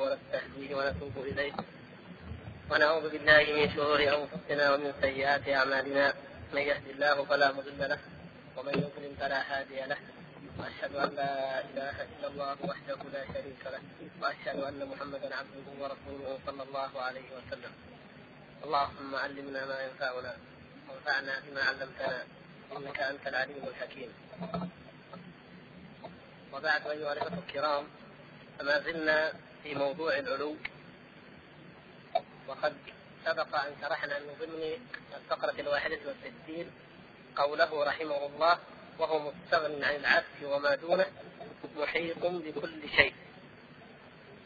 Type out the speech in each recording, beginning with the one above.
ونستهديه ونتوب إليه. ونعوذ بالله من شرور أنفسنا ومن سيئات أعمالنا. من يهد الله فلا مضل له ومن يضلل فلا هادي له. وأشهد أن لا إله إلا الله وحده لا شريك له. وأشهد أن محمدا عبده ورسوله صلى الله عليه وسلم. اللهم علمنا ما ينفعنا وانفعنا بما علمتنا. إنك أنت العليم الحكيم. وبعد أيها الإخوة الكرام فما زلنا في موضوع العلو. وقد سبق أن شرحنا من ضمن الفقرة الواحدة والستين قوله رحمه الله وهو مستغن عن العبد وما دونه محيط بكل شيء.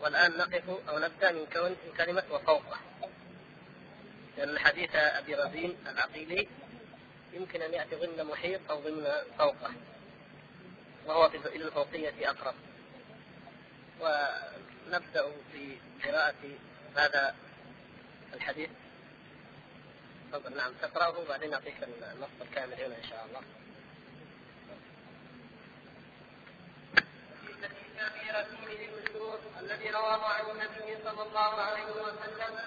والآن نقف أو نبدأ من كون كلمة وفوقه لأن حديث أبي رزين العقيلي يمكن أن يأتي ضمن محيط أو ضمن فوقه. وهو في الفوقية أقرب. ونبدأ في قراءة هذا الحديث. تفضل نعم تقرأه وبعدين نعطيك النص الكامل هنا إن شاء الله. الذي رواه عن النبي صلى الله عليه وسلم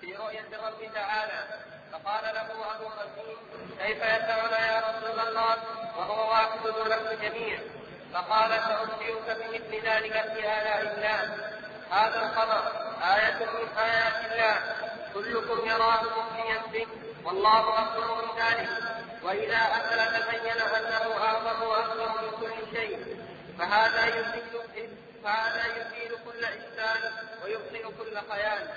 في رؤية الرب تعالى فقال له أبو رزين كيف يدعنا يا رسول الله؟ وهو واحد له الجميع فقال سأخبرك بمثل ذلك في آلاء الله هذا الخبر آية من آيات الله. كلكم يراه مخفيا به والله أكبر من ذلك. وإذا أكل تبين أنه أعظم وأكبر من كل شيء. فهذا يزيل فهذا يزيل كل إنسان ويبطل كل خيال.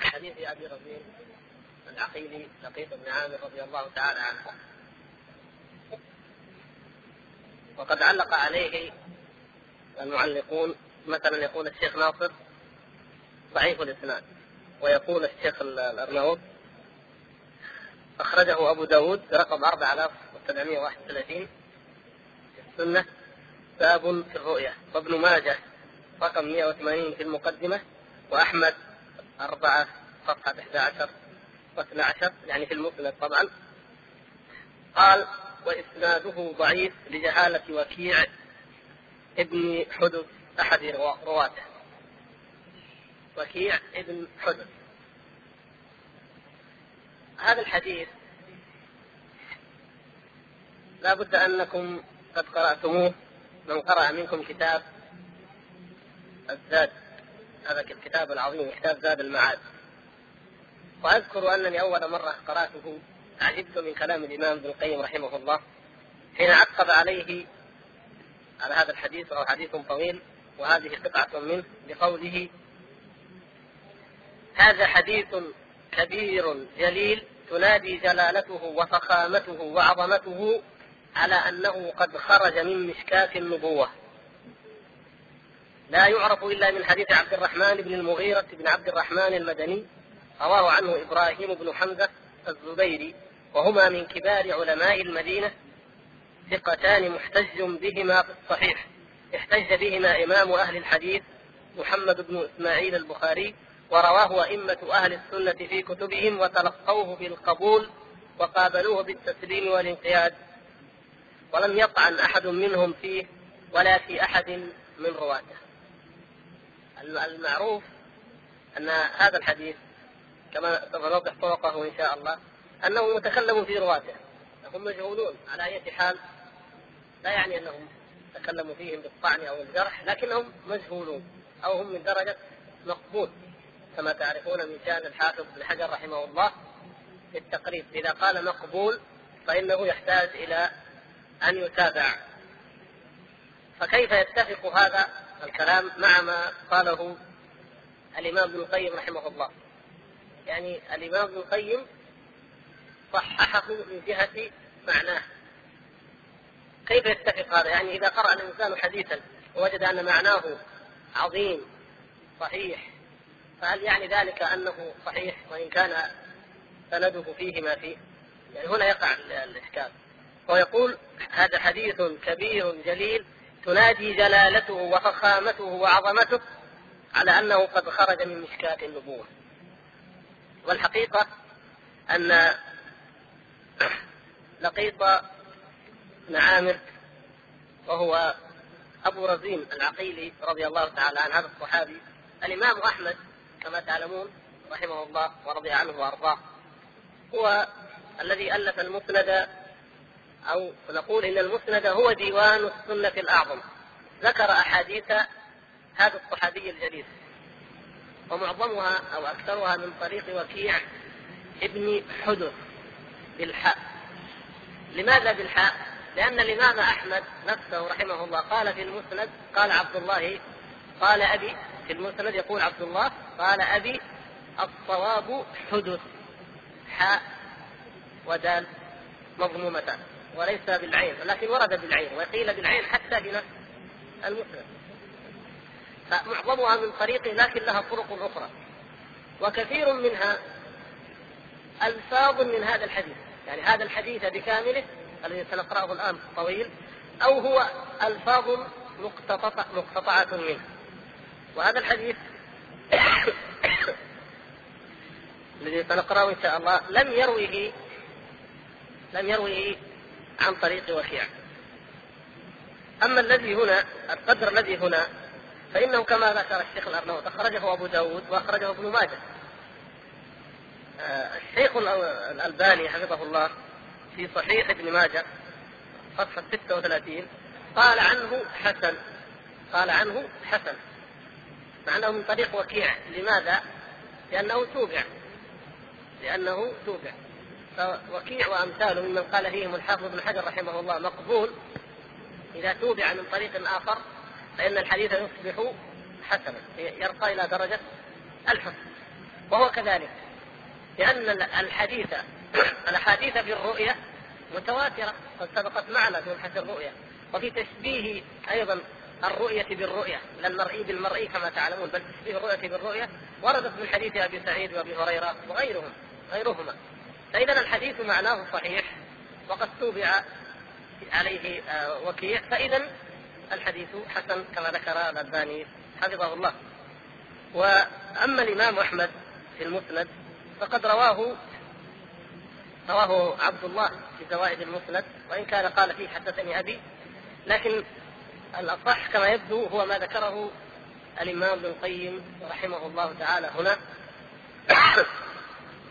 حديث أبي رزين العقيلي لقيط بن عامر رضي الله تعالى عنه. وقد علق عليه المعلقون مثلا يقول الشيخ ناصر ضعيف الإسناد ويقول الشيخ الارناؤوط أخرجه أبو داود برقم 4731 في السنة باب في الرؤيا وابن ماجه رقم 180 في المقدمة وأحمد أربعة صفحة 11 و12 يعني في المسند طبعا. قال وإسناده ضعيف لجهالة وكيع ابن حدث أحد رواته. وكيع ابن حدث. هذا الحديث لا بد أنكم قد قرأتموه. من قرأ منكم كتاب الزاد هذا الكتاب العظيم كتاب زاد المعاد. وأذكر أنني أول مرة قرأته عجبت من كلام الإمام ابن القيم رحمه الله حين عقب عليه على هذا الحديث وهو حديث طويل وهذه قطعة منه بقوله هذا حديث كبير جليل تنادي جلالته وفخامته وعظمته على أنه قد خرج من مشكاة النبوة. لا يعرف إلا من حديث عبد الرحمن بن المغيرة بن عبد الرحمن المدني رواه عنه إبراهيم بن حمزة الزبيري وهما من كبار علماء المدينة ثقتان محتج بهما في الصحيح. احتج بهما إمام أهل الحديث محمد بن إسماعيل البخاري ورواه أئمة أهل السنة في كتبهم وتلقوه بالقبول وقابلوه بالتسليم والانقياد. ولم يطعن أحد منهم فيه ولا في أحد من رواته. المعروف أن هذا الحديث كما سوف نوضح طرقه إن شاء الله أنه متكلم في رواته. هم مجهولون على أي حال لا يعني أنهم تكلموا فيهم بالطعن أو الجرح لكنهم مجهولون أو هم من درجة مقبول. كما تعرفون من شأن الحافظ بن حجر رحمه الله في التقريب إذا قال مقبول فإنه يحتاج إلى أن يتابع. فكيف يتفق هذا الكلام مع ما قاله الإمام ابن القيم رحمه الله؟ يعني الإمام ابن القيم صححه من جهة معناه كيف يتفق هذا؟ يعني إذا قرأ الإنسان حديثا ووجد أن معناه عظيم صحيح فهل يعني ذلك أنه صحيح وإن كان سنده فيه ما فيه؟ يعني هنا يقع الإشكال هو يقول هذا حديث كبير جليل تنادي جلالته وفخامته وعظمته على أنه قد خرج من مشكاة النبوة والحقيقة أن لقيط بن عامر وهو أبو رزين العقيلي رضي الله تعالى عن هذا الصحابي. الإمام أحمد كما تعلمون رحمه الله ورضي عنه وأرضاه. هو الذي ألف المسند أو نقول إن المسند هو ديوان السنة الأعظم. ذكر أحاديث هذا الصحابي الجليل ومعظمها أو أكثرها من طريق وكيع ابن حدث بالحاء. لماذا بالحاء؟ لأن الإمام أحمد نفسه رحمه الله قال في المسند قال عبد الله قال أبي في المسند يقول عبد الله قال أبي الصواب حدث حاء ودال مضمومتان وليس بالعين ولكن ورد بالعين وقيل بالعين حتى في نفس المسند. فمعظمها من طريق لكن لها طرق أخرى. وكثير منها ألفاظ من هذا الحديث. يعني هذا الحديث بكامله الذي سنقرأه الآن طويل أو هو ألفاظ مقتطعة منه. وهذا الحديث الذي سنقرأه إن شاء الله لم يروه لم يروه عن طريق وكيع أما الذي هنا القدر الذي هنا فإنه كما ذكر الشيخ الأرنوط أخرجه أبو داود وأخرجه ابن ماجه. الشيخ الألباني حفظه الله في صحيح ابن ماجه صفحة 36 قال عنه حسن قال عنه حسن. مع أنه من طريق وكيع. لماذا؟ لأنه توبع لأنه توبع فوكيع وأمثاله ممن قال فيهم الحافظ بن حجر رحمه الله مقبول. إذا توبع من طريق آخر فإن الحديث يصبح حسنا يرقى إلى درجة الحسن. وهو كذلك. لأن الحديث الأحاديث في الرؤية متواترة قد سبقت معنا في مبحث الرؤية. وفي تشبيه أيضا الرؤية بالرؤية لا المرئي بالمرئي كما تعلمون بل تشبيه الرؤية بالرؤية وردت من حديث أبي سعيد وأبي هريرة وغيرهم غيرهما. فإذا الحديث معناه صحيح وقد توبع عليه آه، وكيع. فإذا الحديث حسن كما ذكر الألباني حفظه الله. وأما الإمام أحمد في المسند فقد رواه رواه عبد الله في زوائد المسند وإن كان قال فيه حدثني أبي لكن الأصح كما يبدو هو ما ذكره الإمام ابن القيم رحمه الله تعالى هنا.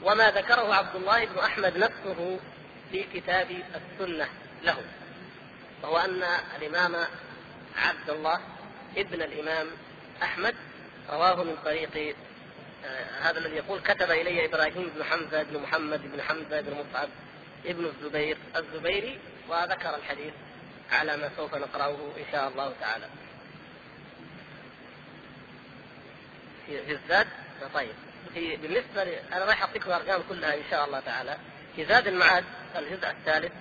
وما ذكره عبد الله بن أحمد نفسه في كتاب السنة له وهو أن الإمام عبد الله ابن الإمام أحمد رواه من طريق هذا الذي يقول كتب إلي إبراهيم بن حمزة بن محمد بن حمزة بن مصعب ابن الزبير الزبيري وذكر الحديث على ما سوف نقرأه إن شاء الله تعالى. في الزاد؟ طيب. في بالنسبة لي أنا راح أعطيكم الأرقام كلها إن شاء الله تعالى. في زاد المعاد الجزء الثالث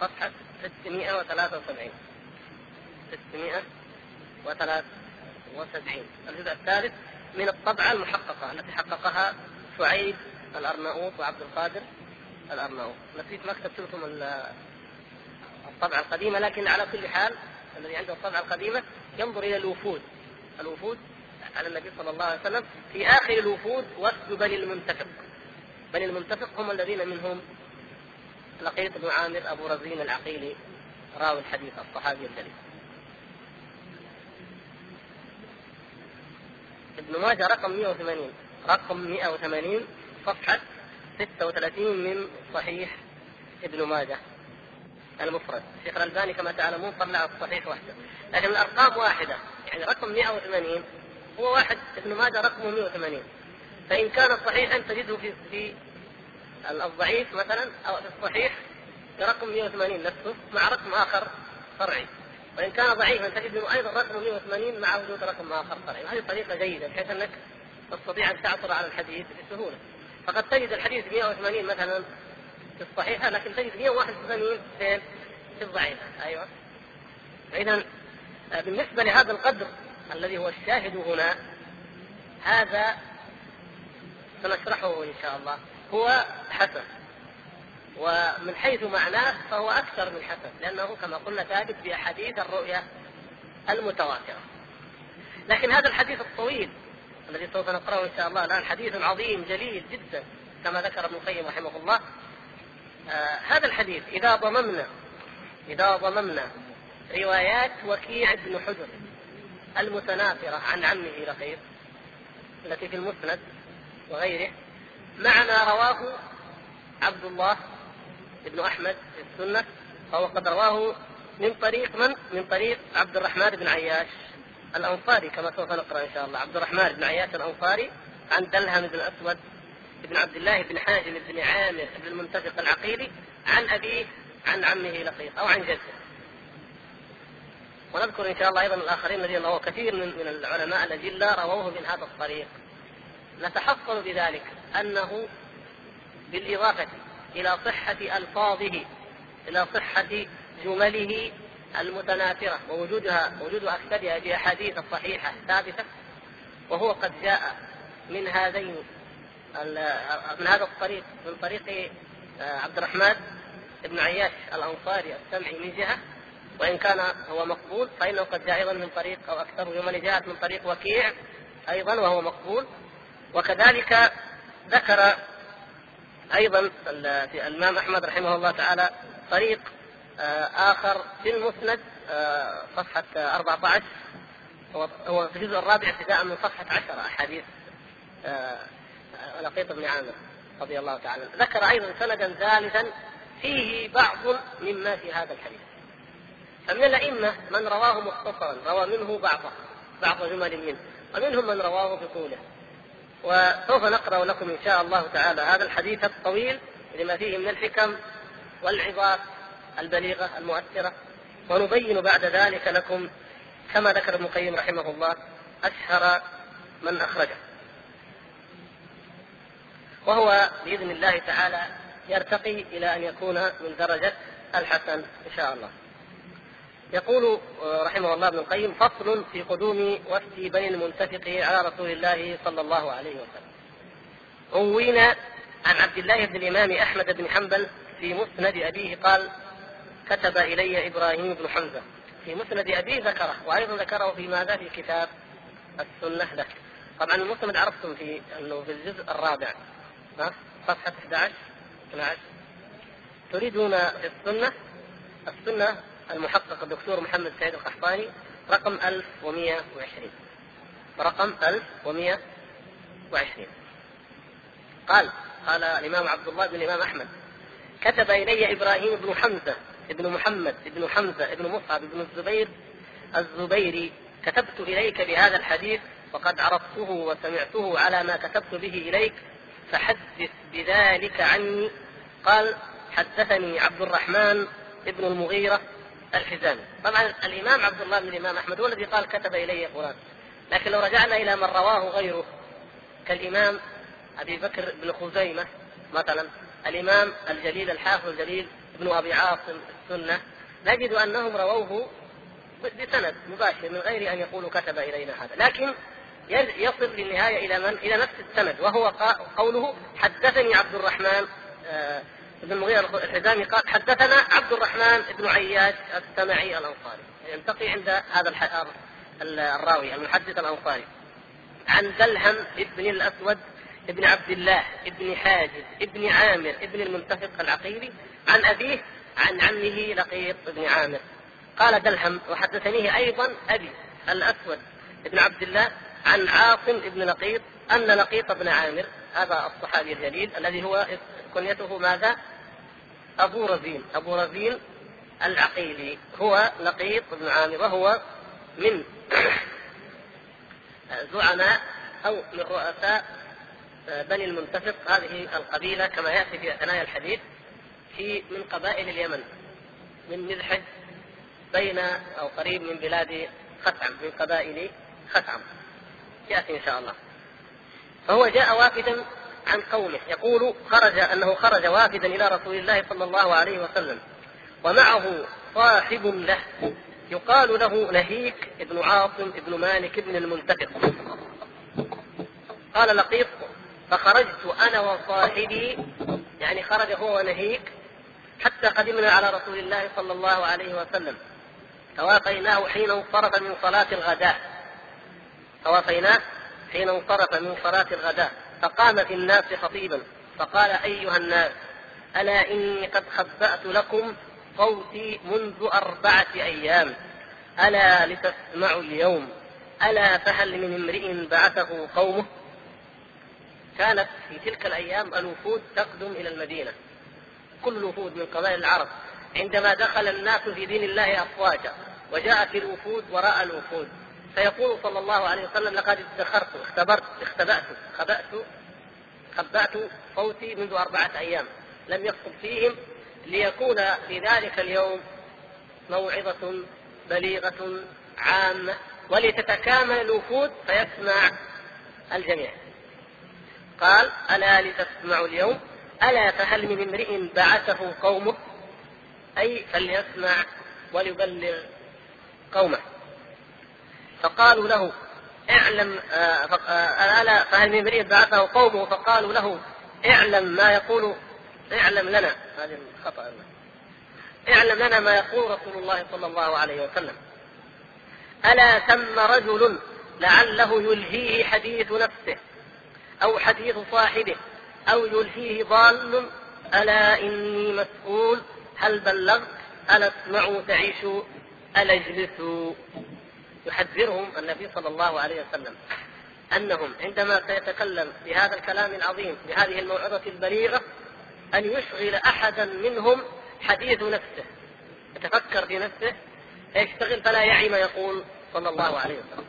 صفحة 673 673 الجزء الثالث من الطبعة المحققة. التي حققها سعيد الأرناؤوط وعبد القادر الأرناؤوط. نسيت ما كتبت لكم الطبعة القديمة لكن على كل حال الذي عنده الطبعة القديمة ينظر إلى الوفود. الوفود على النبي صلى الله عليه وسلم في آخر الوفود وفد بني المنتفق. بني المنتفق هم الذين منهم لقيط بن عامر أبو رزين العقيلي راوي الحديث الصحابي الجليل. ابن ماجه رقم 180 رقم 180 صفحة 36 من صحيح ابن ماجه. المفرد. الشيخ الألباني كما تعلمون طلع الصحيح وحده لكن الأرقام واحدة. يعني رقم 180 هو واحد ابن ماجه رقمه 180 فإن كان صحيحا تجده في في الضعيف مثلا أو في الصحيح برقم 180 نفسه مع رقم آخر فرعي. وإن كان ضعيفا تجد أنه أيضا رقم 180 مع وجود رقم آخر. فرعي وهذه طريقة جيدة بحيث أنك تستطيع أن تعثر على الحديث بسهولة. فقد تجد الحديث 180 مثلا في الصحيحة لكن تجد 181 في في الضعيفة أيوه. فإذا آه، بالنسبة لهذا القدر الذي هو الشاهد هنا هذا سنشرحه إن شاء الله. هو حسن. ومن حيث معناه فهو أكثر من حسن لأنه كما قلنا ثابت بأحاديث الرؤيا المتواترة. لكن هذا الحديث الطويل الذي سوف نقرأه إن شاء الله الآن حديث عظيم جليل جدا كما ذكر ابن القيم رحمه الله. آه هذا الحديث إذا ضممنا إذا ضممنا روايات وكيع بن حجر المتنافرة عن عمه لقيط التي في المسند وغيره مع ما رواه عبد الله بن أحمد في السنة فهو قد رواه من طريق من؟ من طريق عبد الرحمن بن عياش الأنصاري كما سوف نقرأ إن شاء الله عبد الرحمن بن عياش الأنصاري عن دلهم بن الأسود بن عبد الله بن حاجم بن عامر بن المنتفق العقيلي عن أبيه عن عمه لقيط أو عن جده ونذكر إن شاء الله أيضا الآخرين الذين رووا كثير من من العلماء الاجلاء رووه من هذا الطريق. نتحصل بذلك أنه بالإضافة إلى صحة ألفاظه إلى صحة جمله المتناثره ووجودها وجود أكثرها باحاديث الصحيحة ثابته وهو قد جاء من هذين من هذا الطريق من طريق آه، عبد الرحمن بن عياش الأنصاري السمعي من جهة. وإن كان هو مقبول فإنه قد جاء أيضا من طريق أو أكثر من جاءت من طريق وكيع أيضا وهو مقبول. وكذلك ذكر أيضا في الإمام أحمد رحمه الله تعالى طريق آه، آخر في المسند آه، صفحة 14 هو في الجزء الرابع ابتداء من صفحة 10 أحاديث آه، لقيط بن عامر رضي الله تعالى ذكر أيضا سندا ثالثا فيه بعض مما في هذا الحديث. فمن الأئمة من رواه مختصرا روى منه بعضه بعض جمل منه ومنهم من رواه بطوله. وسوف نقرأ لكم إن شاء الله تعالى هذا الحديث الطويل لما فيه من الحكم والعظات البليغة المؤثرة ونبين بعد ذلك لكم كما ذكر ابن القيم رحمه الله أشهر من أخرجه. وهو بإذن الله تعالى يرتقي إلى أن يكون من درجة الحسن إن شاء الله. يقول رحمه الله ابن القيم فصل في قدوم وفد بني المنتفق على رسول الله صلى الله عليه وسلم. روينا عن عبد الله بن الإمام أحمد بن حنبل في مسند أبيه قال كتب إلي إبراهيم بن حمزه في مسند أبيه ذكره وأيضا ذكره في ماذا؟ في كتاب السنة له. طبعا المسند عرفتم في أنه في الجزء الرابع ها؟ صفحة 11 12 تريدون في السنة؟ السنة المحقق الدكتور محمد سعيد القحطاني رقم 1120 رقم 1120 قال قال الإمام عبد الله بن الإمام أحمد كتب إلي إبراهيم بن حمزة ابن محمد ابن حمزة ابن مصعب ابن الزبير الزبيري كتبت إليك بهذا الحديث وقد عرفته وسمعته على ما كتبت به إليك فحدث بذلك عني. قال حدثني عبد الرحمن ابن المغيرة الحزامي طبعا الإمام عبد الله بن الإمام أحمد هو الذي قال كتب إلي فلان لكن لو رجعنا إلى من رواه غيره كالإمام أبي بكر بن خزيمة مثلا الإمام الجليل الحافظ الجليل ابن أبي عاصم السنة نجد أنهم رووه بسند مباشر من غير أن يقولوا كتب إلينا هذا. لكن يصل في النهاية إلى من؟ إلى نفس السند وهو قوله حدثني عبد الرحمن آه بن المغيرة الحزامي قال حدثنا عبد الرحمن بن عياش السمعي الأنصاري. يلتقي عند هذا الراوي المحدث الأنصاري. عن دلهم بن الأسود ابن عبد الله ابن حاجز ابن عامر ابن المنتفق العقيلي. عن أبيه عن عمه لقيط بن عامر. قال دلهم وحدثنيه أيضا أبي الأسود ابن عبد الله عن عاصم ابن لقيط أن لقيط بن عامر هذا الصحابي الجليل الذي هو كنيته ماذا؟ أبو رزين. أبو رزين العقيلي. هو لقيط بن عامر وهو من زعماء أو من رؤساء بني المنتفق. هذه القبيلة كما يأتي في ثنايا الحديث في من قبائل اليمن من مذحج بين أو قريب من بلاد خثعم من قبائل خثعم. يأتي إن شاء الله. فهو جاء وافدا عن قومه. يقول خرج أنه خرج وافدا إلى رسول الله صلى الله عليه وسلم. ومعه صاحب له. يقال له نهيك ابن عاصم ابن مالك ابن المنتفق قال لقيط فخرجت أنا وصاحبي. يعني خرج هو ونهيك حتى قدمنا على رسول الله صلى الله عليه وسلم. توافيناه حين انصرف من صلاة الغداء. توافيناه حين انصرف من صلاة الغداء. فقام في الناس خطيبا فقال أيها الناس ألا إني قد خبأت لكم صوتي منذ أربعة أيام ألا لتسمعوا اليوم ألا فهل من امرئ بعثه قومه؟ كانت في تلك الأيام الوفود تقدم إلى المدينة كل الوفود من قبائل العرب عندما دخل الناس في دين الله أفواجا وجاءت الوفود وراء الوفود. فيقول صلى الله عليه وسلم لقد ادخرت اختبرت اختبأت خبأت خبأت صوتي منذ أربعة أيام. لم يخطب فيهم ليكون في ذلك اليوم موعظة بليغة عامة ولتتكامل الوفود فيسمع الجميع. قال ألا لتسمعوا اليوم؟ ألا فهل من امرئ بعثه قومه أي فليسمع وليبلغ قومه. فقالوا له اعلم آه، آه، ألا فهل من امرئ بعثه قومه؟ فقالوا له اعلم ما يقول اعلم لنا. هذه الخطأ. اعلم لنا ما يقول رسول الله صلى الله عليه وسلم. ألا ثم رجل لعله يلهيه حديث نفسه أو حديث صاحبه أو يلهيه ضال ألا إني مسؤول؟ هل بلغت؟ ألا اسمعوا تعيشوا ألا اجلسوا؟ يحذرهم النبي صلى الله عليه وسلم أنهم عندما سيتكلم بهذا الكلام العظيم بهذه الموعظة البليغة أن يشغل أحدا منهم حديث نفسه يتفكر في نفسه فيشتغل فلا يعي ما يقول صلى الله عليه وسلم.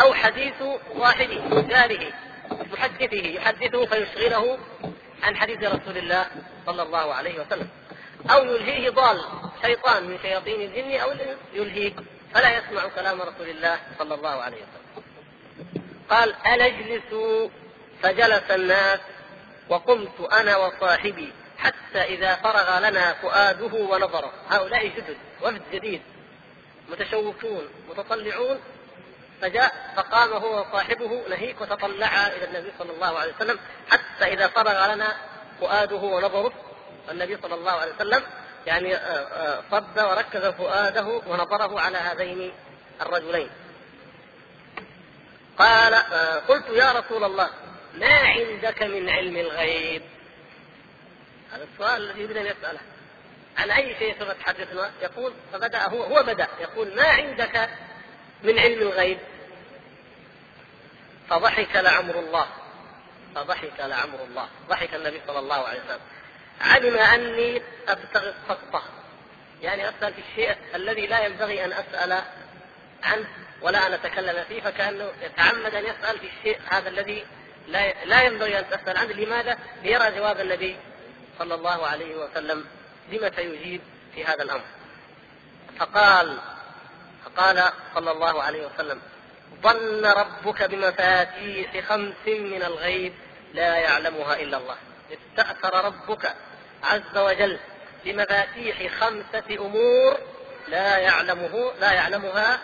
أو حديث صاحبه جاره محدثه يحدثه فيشغله عن حديث رسول الله صلى الله عليه وسلم. أو يلهيه ضال شيطان من شياطين الجن أو يلهيه فلا يسمع كلام رسول الله صلى الله عليه وسلم. قال اجلسوا فجلس الناس وقمت أنا وصاحبي حتى إذا فرغ لنا فؤاده ونظره. هؤلاء جدد وفد جديد متشوفون متطلعون. فجاء فقام هو وصاحبه نهيك وتطلعا إلى النبي صلى الله عليه وسلم حتى إذا فرغ لنا فؤاده ونظره. النبي صلى الله عليه وسلم يعني آه، آه، صد وركز فؤاده ونظره على هذين الرجلين. قال آه، قلت يا رسول الله ما عندك من علم الغيب؟ هذا السؤال الذي يريد أن يسأله. عن أي شيء سوف تحدثنا يقول فبدأ هو هو بدأ يقول ما عندك من علم الغيب؟ فضحك لعمر الله. فضحك لعمر الله. ضحك النبي صلى الله عليه وسلم. علم أني أبتغي السقطه يعني اسال في الشيء الذي لا ينبغي أن أسأل عنه ولا أن أتكلم فيه فكأنه يتعمد أن يسأل في الشيء هذا الذي لا لا ينبغي أن تسأل عنه. لماذا؟ ليرى جواب النبي صلى الله عليه وسلم لم سيجيب في هذا الأمر. فقال فقال صلى الله عليه وسلم ظن ربك بمفاتيح خمس من الغيب لا يعلمها إلا الله. استأثر ربك عز وجل بمفاتيح خمسة أمور لا يعلمه لا يعلمها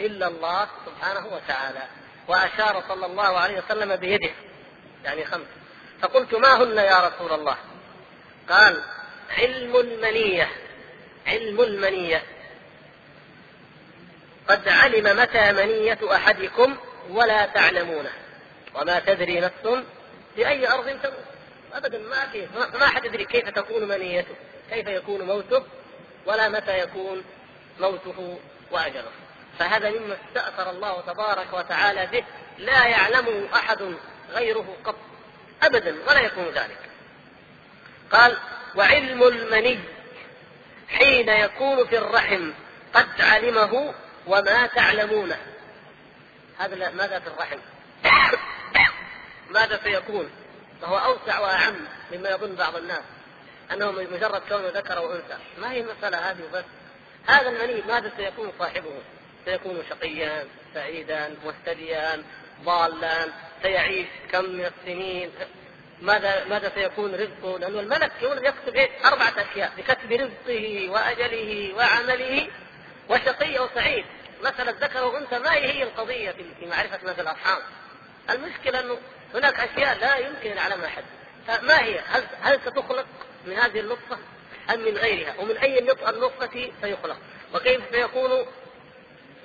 إلا الله سبحانه وتعالى. وأشار صلى الله عليه وسلم بيده. يعني خمس. فقلت ما هن يا رسول الله؟ قال علم المنية. علم المنية. قد علم متى منية أحدكم ولا تعلمونه. وما تدري نفس بأي أرض تموت. أبدا ما في ما حد يدري كيف تكون منيته كيف يكون موته ولا متى يكون موته وأجله. فهذا مما استأثر الله تبارك وتعالى به لا يعلمه أحد غيره قط. أبدا ولا يكون ذلك. قال وعلم المني حين يكون في الرحم قد علمه وما تعلمونه هذا ماذا في الرحم؟ ماذا سيكون؟ فهو أوسع وأعم مما يظن بعض الناس أنه مجرد كونه ذكر وأنثى. ما هي المسألة هذه بس؟ هذا المني ماذا سيكون صاحبه؟ سيكون شقيا سعيدا مهتديا ضالا سيعيش كم من السنين. ماذا ماذا سيكون رزقه؟ لأنه الملك يولد يكتب إيه؟ أربعة أشياء بكتب رزقه وأجله وعمله وشقي أو سعيد. مسألة ذكر وأنثى ما هي القضية في معرفة مثل الأرحام؟ المشكلة أنه هناك أشياء لا يمكن أن يعلمها أحد فما هي؟ هل هل ستخلق من هذه النطفة أم من غيرها؟ ومن أي النطفة سيخلق؟ وكيف سيكون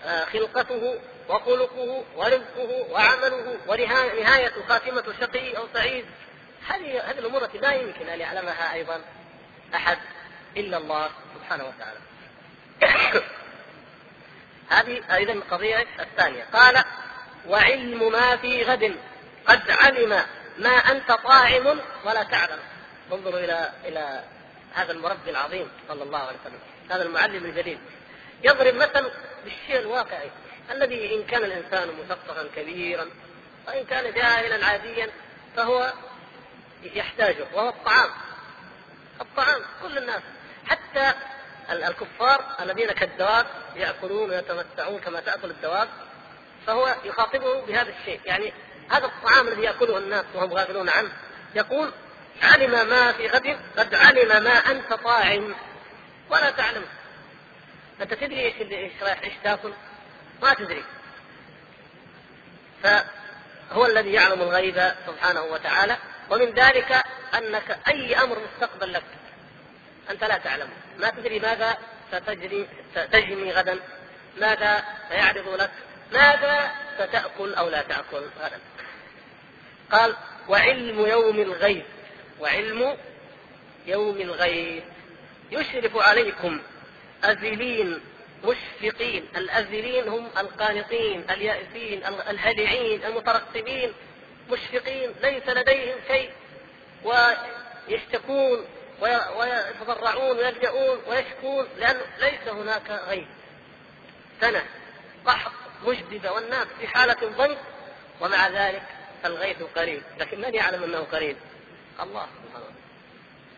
آه، خلقته وخلقه ورزقه وعمله ونهاية خاتمة شقي أو سعيد هذه هذه الأمور التي لا يمكن أن يعلمها أيضا أحد إلا الله سبحانه وتعالى هذه أيضا القضية الثانية قال وعلم ما في غد قد علم ما أنت طاعم ولا تعلم. انظروا إلى إلى هذا المربي العظيم صلى الله عليه وسلم هذا المعلم الجليل. يضرب مثل بالشيء الواقعي الذي إن كان الإنسان مثقفا كبيرا وإن كان جاهلا عاديا فهو يحتاجه وهو الطعام. الطعام كل الناس. حتى الكفار الذين كالدواب يأكلون ويتمتعون كما تأكل الدواب فهو يخاطبه بهذا الشيء. يعني هذا الطعام الذي يأكله الناس وهم غافلون عنه. يقول علم ما في غد قد علم ما أنت طاعم. ولا تعلم. أنت تدري إيش إيش رايح إيش تأكل؟ ما تدري. فهو الذي يعلم الغيب سبحانه وتعالى. ومن ذلك أنك أي أمر مستقبل لك أنت لا تعلم ما تدري ماذا ستجري ستجني غدا. ماذا سيعرض لك؟ ماذا ستأكل أو لا تأكل؟ غدا قال وعلم يوم الغيب. وعلم يوم الغيب. يشرف عليكم أزلين مشفقين. الأزلين هم القانطين اليائسين الهلعين المترقبين. مشفقين ليس لديهم شيء. ويشتكون ويتضرعون ويلجؤون ويشكون لأنه ليس هناك غيب. سنة. قحط. مجددة والناس في حالة ضنك ومع ذلك الغيث قريب. لكن من يعلم أنه قريب؟ الله سبحانه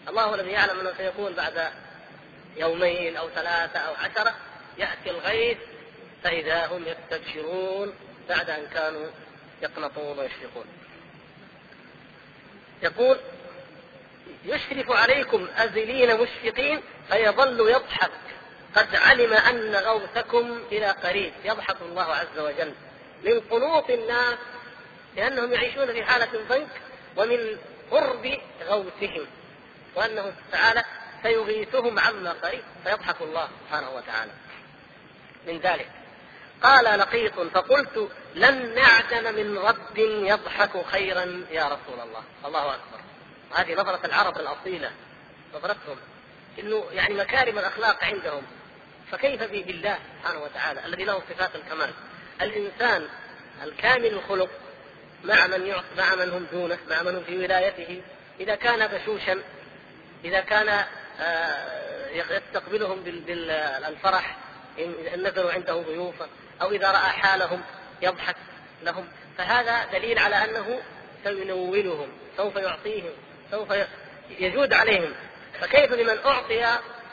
الله هو الذي يعلم أنه سيكون بعد يومين أو ثلاثة أو عشرة يأتي الغيث فإذا هم يستبشرون بعد أن كانوا يقنطون ويشفقون. يقول يشرف عليكم أزلين مشفقين فيظل يضحك. قد علم أن غوثكم إلى قريب يضحك الله عز وجل. من قنوط الناس لأنهم يعيشون في حالة ضنك ومن قرب غوثهم. وأنه تعالى سيغيثهم عما قريب فيضحك الله سبحانه وتعالى. من ذلك. قال لقيط فقلت لن نعدم من رب يضحك خيرا يا رسول الله. الله أكبر. هذه نظرة العرب الأصيلة نظرتهم. إنه يعني مكارم الأخلاق عندهم. فكيف بالله سبحانه وتعالى الذي له صفات الكمال؟ الإنسان الكامل الخلق مع من مع من هم دونه مع من هم في ولايته إذا كان بشوشا إذا كان آه، يستقبلهم بالفرح ان نزلوا عنده ضيوفا أو إذا رأى حالهم يضحك لهم فهذا دليل على أنه سينولهم سوف يعطيهم سوف يجود عليهم. فكيف لمن أعطي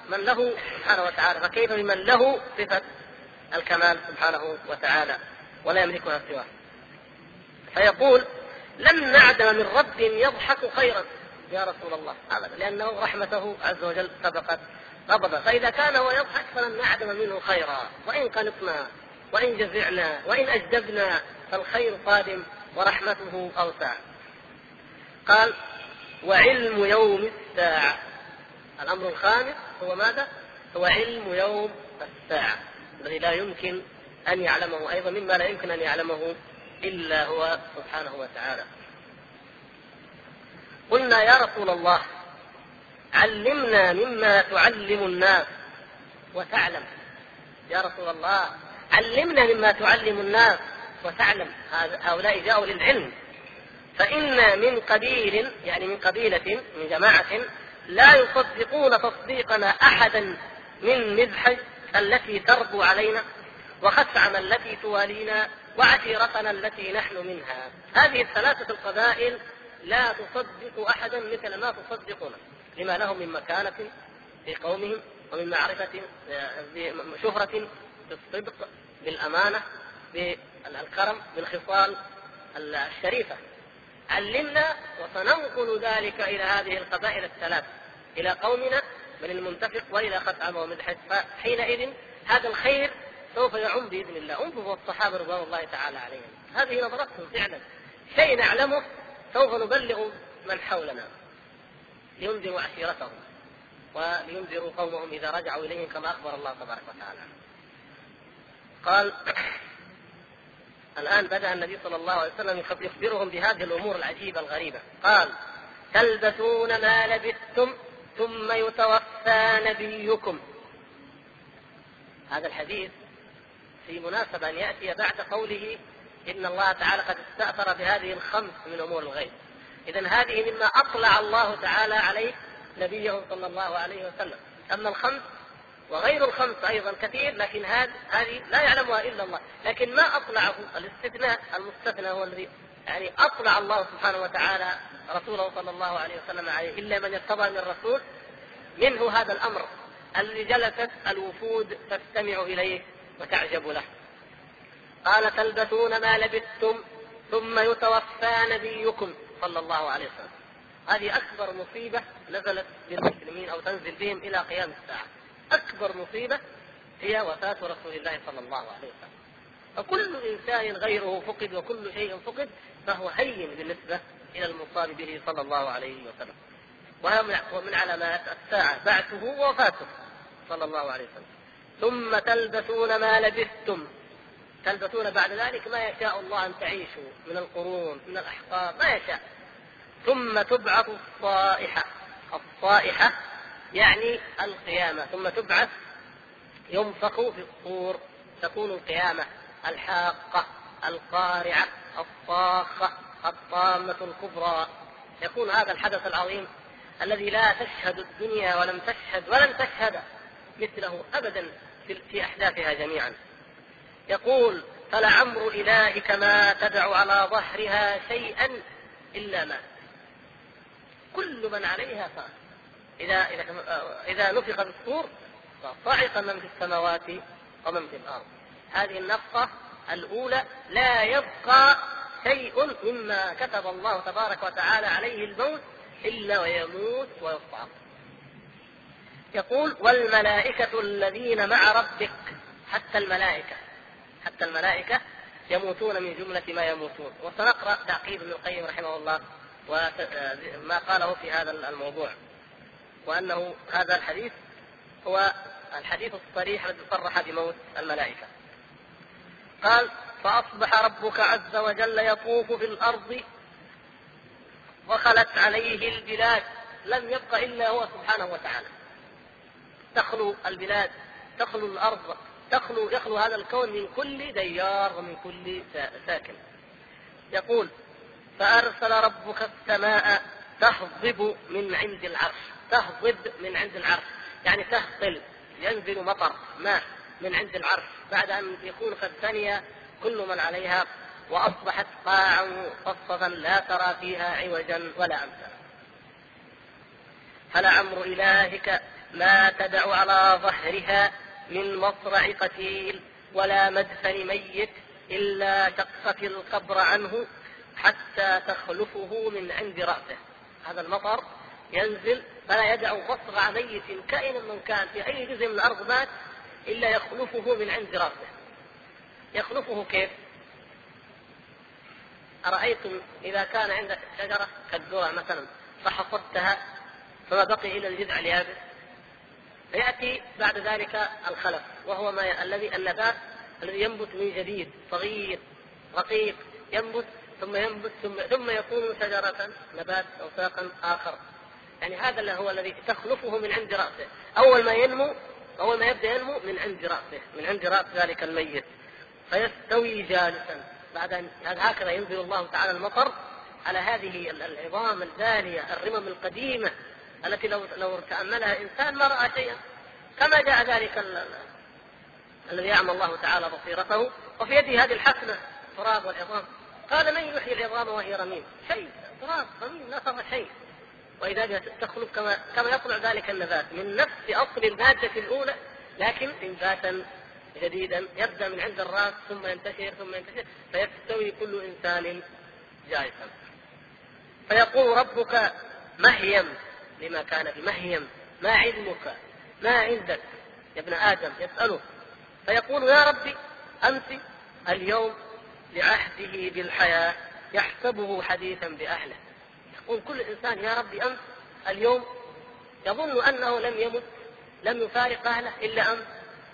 من له سبحانه وتعالى فكيف لمن له صفة الكمال سبحانه وتعالى؟ ولا يملكها سواه. فيقول لن نعدم من رب يضحك خيرا. يا رسول الله ابدا. لأنه رحمته عز وجل سبقت غضبه فإذا كان هو يضحك فلن نعدم منه خيرا. وإن قنطنا وإن جزعنا وإن أجدبنا فالخير قادم ورحمته أوسع. قال وعلم يوم الساعة. الأمر الخامس هو ماذا؟ هو علم يوم الساعة. الذي لا يمكن أن يعلمه أيضا مما لا يمكن أن يعلمه إلا هو سبحانه وتعالى. قلنا يا رسول الله علمنا مما تعلم الناس وتعلم. يا رسول الله علمنا مما تعلم الناس وتعلم. هؤلاء جاءوا للعلم. فإن من قبيل يعني من قبيلة من جماعة لا يصدقون تصديقنا أحدا من مذحج التي تربو علينا وخثعم التي توالينا وعشيرتنا التي نحن منها. هذه الثلاثة القبائل لا تصدق أحدا مثل ما تصدقنا. لما لهم من مكانة في قومهم ومن معرفة شهرة بالصدق بالأمانة بالكرم بالخصال الشريفة. علمنا وسننقل ذلك إلى هذه القبائل الثلاث إلى قومنا من المنتفق وإلى خثعم ومدحج فحينئذ هذا الخير سوف يعم بإذن الله. انظروا الصحابة رضوان الله تعالى عليهم. هذه نظرتهم فعلا. شيء نعلمه سوف نبلغ من حولنا. لينذروا عشيرتهم ولينذروا قومهم إذا رجعوا إليهم كما أخبر الله تبارك وتعالى. قال الآن بدأ النبي صلى الله عليه وسلم يخبرهم بهذه الأمور العجيبة الغريبة. قال تلبسون ما لبثتم ثم يتوفى نبيكم. هذا الحديث في مناسبة أن يأتي بعد قوله إن الله تعالى قد استأثر بهذه الخمس من أمور الغيب. إذا هذه مما أطلع الله تعالى عليه نبيه صلى الله عليه وسلم. أما الخمس وغير الخمس أيضا كثير لكن هذه لا يعلمها إلا الله. لكن ما أطلعه؟ الاستثناء المستثنى هو الذي يعني أطلع الله سبحانه وتعالى رسوله صلى الله عليه وسلم عليه. إلا من ارتضى من الرسول منه هذا الأمر الذي جلست الوفود تستمع إليه وتعجب له. قال تلبسون ما لبثتم ثم يتوفى نبيكم صلى الله عليه وسلم. هذه أكبر مصيبة نزلت بالمسلمين أو تنزل بهم إلى قيام الساعة. أكبر مصيبة هي وفاة رسول الله صلى الله عليه وسلم. فكل إنسان غيره فقد وكل شيء فقد فهو هين بالنسبة إلى المصاب به صلى الله عليه وسلم. وهي من علامات الساعة بعثه ووفاته صلى الله عليه وسلم. ثم تلبسون ما لبثتم. تلبسون بعد ذلك ما يشاء الله أن تعيشوا من القرون من الأحقاب ما يشاء. ثم تبعث الصائحة. الصائحة يعني القيامة. ثم تبعث ينفخ في الصور. تكون القيامة الحاقة القارعة الصاخة. الطامة الكبرى. يكون هذا الحدث العظيم الذي لا تشهد الدنيا ولم تشهد ولن تشهد مثله أبدا في أحداثها جميعا. يقول فلعمر إلهك ما تدع على ظهرها شيئا إلا ما. كل من عليها فان إذا إذا إذا نفخ الصور صعق من في السماوات ومن في الأرض. هذه النفخة الأولى لا يبقى شيء مما كتب الله تبارك وتعالى عليه الموت إلا ويموت ويصعق يقول والملائكة الذين مع ربك حتى الملائكة حتى الملائكة يموتون من جملة ما يموتون. وسنقرأ تعقيب ابن القيم رحمه الله وما قاله في هذا الموضوع. وأنه هذا الحديث هو الحديث الصريح الذي صرح بموت الملائكة. قال فأصبح ربك عز وجل يطوف في الأرض وخلت عليه البلاد. لم يبق إلا هو سبحانه وتعالى. تخلو البلاد تخلو الأرض تخلو يخلو هذا الكون من كل ديار ومن كل ساكن. يقول فأرسل ربك السماء تهضب من عند العرش تهضب من عند العرش. يعني تهطل ينزل مطر ماء من عند العرش. بعد أن يكون قد ثني كل من عليها وأصبحت قاعا مصففا لا ترى فيها عوجا ولا أمثال فلعمر إلهك ما تدع على ظهرها من مصرع قتيل ولا مدفن ميت إلا شقت القبر عنه حتى تخلفه من عند رأسه؟ هذا المطر ينزل فلا يدع مصرع ميت كائنا من كان في أي جزء من الأرض مات إلا يخلفه من عند رأسه. يخلفه كيف؟ أرأيتم إذا كان عندك شجرة كالذرة مثلا فحصدتها فما بقي إلا الجذع اليابس؟ فيأتي بعد ذلك الخلف وهو ما الذي النبات الذي ينبت من جديد صغير رقيق ينبت ثم ينبت ثم ثم يكون شجرة نبات أو ساقا آخر. يعني هذا اللي هو الذي تخلفه من عند رأسه. أول ما ينمو أول ما يبدأ ينمو من عند رأسه من عند رأس ذلك الميت. فيستوي جالسا. بعد أن هكذا ينزل الله تعالى المطر على هذه العظام البالية الرمم القديمة التي لو لو تأملها إنسان ما رأى شيئا. كما جاء ذلك الذي يعمى الله تعالى بصيرته. وفي يده هذه الحسنة تراب والعظام. قال من يحيي العظام وهي رميم؟ شيء تراب رميم لا ترى شيء. وإذا تخلق كما كما يطلع ذلك النبات. من نفس أصل المادة الأولى لكن إنباتا جديدا يبدأ من عند الرأس ثم ينتشر ثم ينتشر فيستوي كل إنسان جالسا فيقول ربك مهيم لما كان بمهيم ما علمك ما عندك؟ يا ابن آدم يسأله فيقول يا ربي أمس اليوم لعهده بالحياة يحسبه حديثا بأهله. يقول كل إنسان يا ربي أمس اليوم يظن أنه لم يمت لم يفارق أهله إلا أمس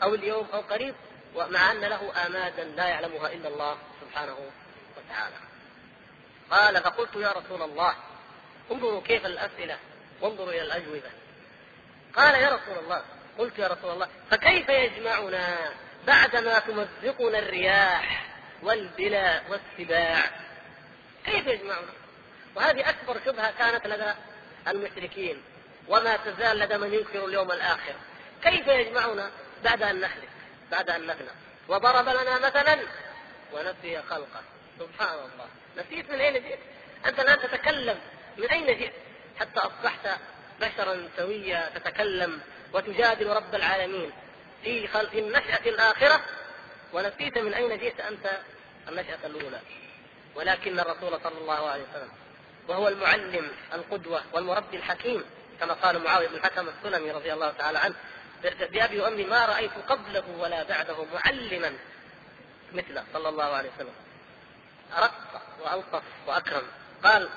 أو اليوم أو قريب ومع أن له آمادا لا يعلمها إلا الله سبحانه وتعالى. قال فقلت يا رسول الله انظروا كيف الأسئلة وانظروا إلى الأجوبة. قال يا رسول الله قلت يا رسول الله فكيف يجمعنا بعدما تمزقنا الرياح والبلا والسباع؟ كيف يجمعنا؟ وهذه أكبر شبهة كانت لدى المشركين وما تزال لدى من ينكر اليوم الآخر. كيف يجمعنا؟ بعد أن نهلك بعد أن نفنى. وضرب لنا مثلا ونسي خلقه. سبحان الله. نسيت من أين جئت؟ أنت الآن تتكلم. من أين جئت؟ حتى أصبحت بشرا سويا تتكلم وتجادل رب العالمين في خل... في النشأة الآخرة. ونسيت من أين جئت؟ أنت النشأة الأولى. ولكن الرسول صلى الله عليه وسلم وهو المعلم القدوة والمربي الحكيم كما قال معاوية بن الحكم السلمي رضي الله تعالى عنه بأبي وأمي ما رأيت قبله ولا بعده معلما مثله صلى الله عليه وسلم. رق وألطف وأكرم. قال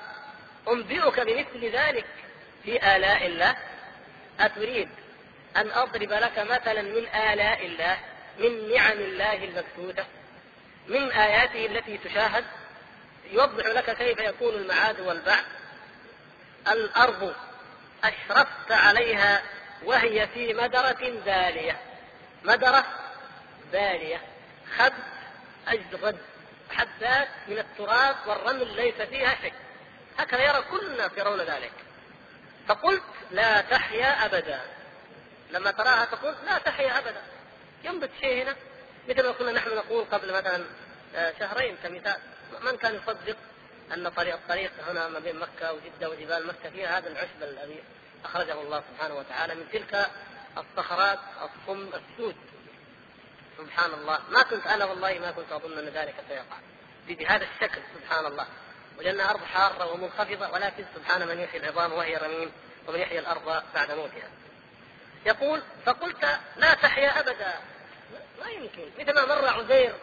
أنبئك بمثل ذلك في آلاء الله. أتريد أن أضرب لك مثلا من آلاء الله من نعم الله المكتوبة من آياته التي تشاهد. يوضح لك كيف يكون المعاد والبعث الأرض أشرفت عليها وهي في مدرة بالية. مدرة بالية. خد أجغد حدات من التراب والرمل ليس فيها شيء. هكذا يرى كل الناس يرون ذلك. فقلت لا تحيا أبدا. لما تراها تقول لا تحيا أبدا. ينبت شيء هنا. مثل ما كنا نحن نقول قبل مثلا آه، شهرين كمثال. من كان يصدق أن طريق الطريق هنا ما بين مكة وجدة وجبال مكة فيها هذا العشب الذي أخرجه الله سبحانه وتعالى من تلك الصخرات الصم السود. سبحان الله ما كنت أنا والله ما كنت أظن أن ذلك سيقع. بهذا الشكل سبحان الله ولانها أرض حارة ومنخفضة ولكن سبحان من يحيي العظام وهي رميم ومن يحيي الأرض بعد موتها. يقول فقلت لا تحيا أبدا. ما يمكن. مثل ما مر عزير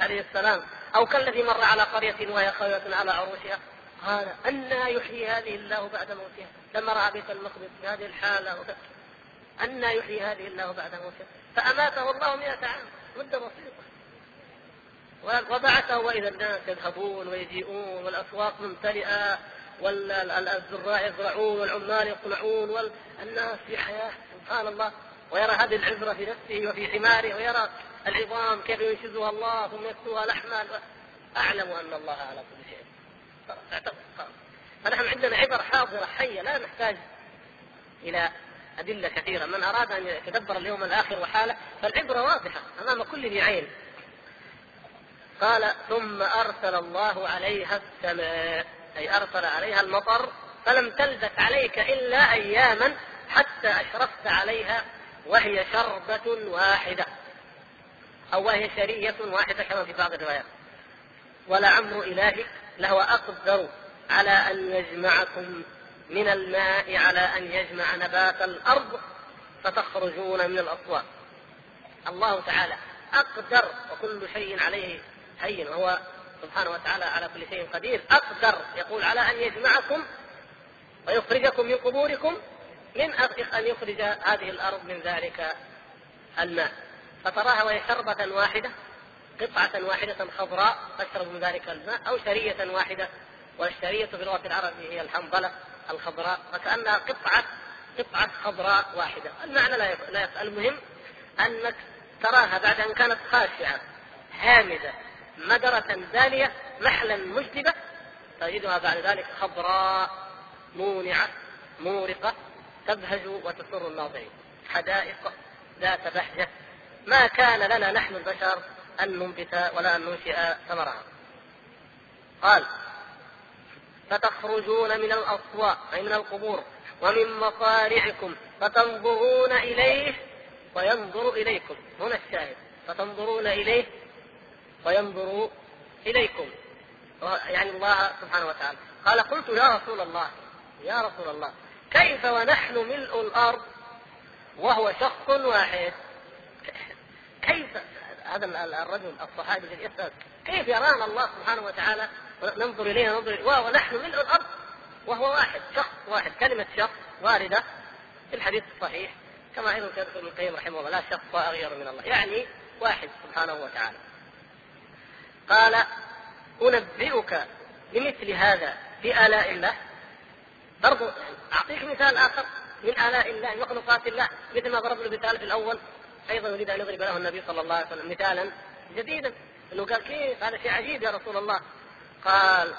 عليه السلام أو كالذي مر على قرية وهي خاويه على عروشها قال أنى يحيي هذه الله بعد موتها لما رأى بيت المقدس في هذه الحالة أنى يحيي هذه الله بعد موتها فأماته الله مئة عام مدة بسيطة. وبعثه وإذا الناس يذهبون ويجيئون والأسواق ممتلئة والزراع يزرعون والعمال يصنعون والناس في حياة سبحان الله. ويرى هذه العبرة في نفسه وفي حماره ويرى العظام كيف ينشزها الله ثم يكسوها لحما. أعلم أن الله على كل فنحن عندنا عبر حاضرة حية لا نحتاج إلى أدلة كثيرة. من أراد أن يتدبر اليوم الآخر وحاله فالعبرة واضحة أمام كل ذي عين. قال ثم أرسل الله عليها السماء. أي أرسل عليها المطر. فلم تلبث عليك إلا أياما حتى أشرفت عليها وهي شربة واحدة. أو وهي شرية واحدة كما في بعض الروايات. ولعمر إلهك لهو أقدر على أن يجمعكم من الماء على أن يجمع نبات الأرض فتخرجون من الأصوات. الله تعالى أقدر وكل شيء عليه هين وهو سبحانه وتعالى على كل شيء قدير. أقدر يقول على أن يجمعكم ويخرجكم من قبوركم من أن يخرج هذه الأرض من ذلك الماء. فتراها وهي شربة واحدة قطعة واحدة خضراء تشرب من ذلك الماء أو شرية واحدة. والشرية في اللغة العربية هي الحنظلة الخضراء. فكأنها قطعة قطعة خضراء واحدة. المعنى لا لا المهم أنك تراها بعد أن كانت خاشعة هامدة مدرة دالية محلا مجدبة تجدها بعد ذلك خضراء مونعة مورقة تبهج وتسر الناظرين. حدائق ذات بهجة. ما كان لنا نحن البشر أن ننبت ولا أن ننشئ ثمرها. قال فتخرجون من الأصواء أي من القبور ومن مصارعكم فتنظرون إليه وينظر إليكم. هنا الشاهد. فتنظرون إليه وينظر إليكم. يعني الله سبحانه وتعالى. قال قلت يا رسول الله يا رسول الله كيف ونحن ملء الأرض وهو شخص واحد؟ كيف؟ هذا الرجل الصحابي الذي يسأل كيف يرانا الله سبحانه وتعالى؟ ننظر إليه ننظر إليه. ونحن ملء الأرض. وهو واحد شخص واحد كلمة شخص واردة في الحديث الصحيح. كما أيضا سيذكر ابن القيم رحمه الله لا شخص اغير من الله. يعني واحد سبحانه وتعالى. قال أنبئك بمثل هذا بآلاء الله. برضو أعطيك مثال آخر من آلاء الله مخلوقات الله. مثل ما ضرب له مثال في الأول أيضا يريد أن يضرب له النبي صلى الله عليه وسلم مثالا جديدا. أنه قال كيف؟ هذا شيء عجيب يا رسول الله. قال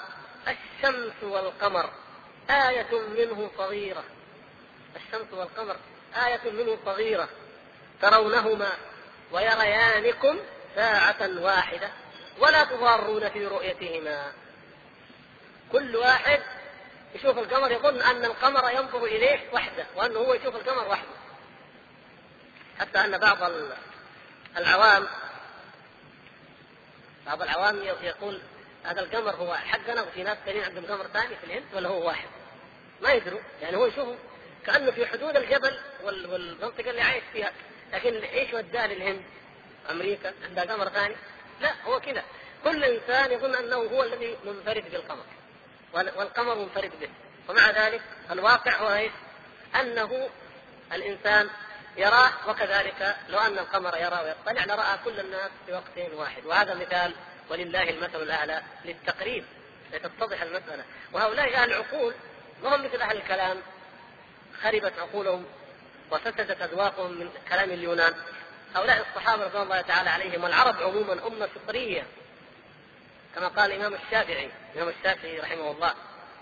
الشمس والقمر آية منه صغيرة. الشمس والقمر آية منه صغيرة. ترونهما ويريانكم ساعة واحدة ولا تضارون في رؤيتهما. كل واحد يشوف القمر يظن أن القمر ينظر إليه وحده وأنه هو يشوف القمر وحده. حتى أن بعض العوام بعض العوام يقول هذا القمر هو حقنا وفي ناس ثانيين عندهم قمر ثاني في الهند ولا هو واحد ما يدروا يعني هو يشوفه كأنه في حدود الجبل والمنطقة اللي عايش فيها لكن إيش وداه للهند؟ أمريكا عندها قمر ثاني؟ لا هو كذا كل إنسان يظن أنه هو الذي منفرد بالقمر والقمر منفرد به ومع ذلك الواقع هو إيش؟ أنه الإنسان يراه وكذلك لو أن القمر يرى ويطلع لرأى كل الناس في وقت واحد. وهذا مثال ولله المثل الأعلى للتقريب لتتضح المسألة. وهؤلاء أهل العقول ما هم مثل أهل الكلام خربت عقولهم وفسدت أذواقهم من كلام اليونان. هؤلاء الصحابة رضوان الله تعالى عليهم والعرب عموما أمة فطرية. كما قال الإمام الشافعي الإمام الشافعي رحمه الله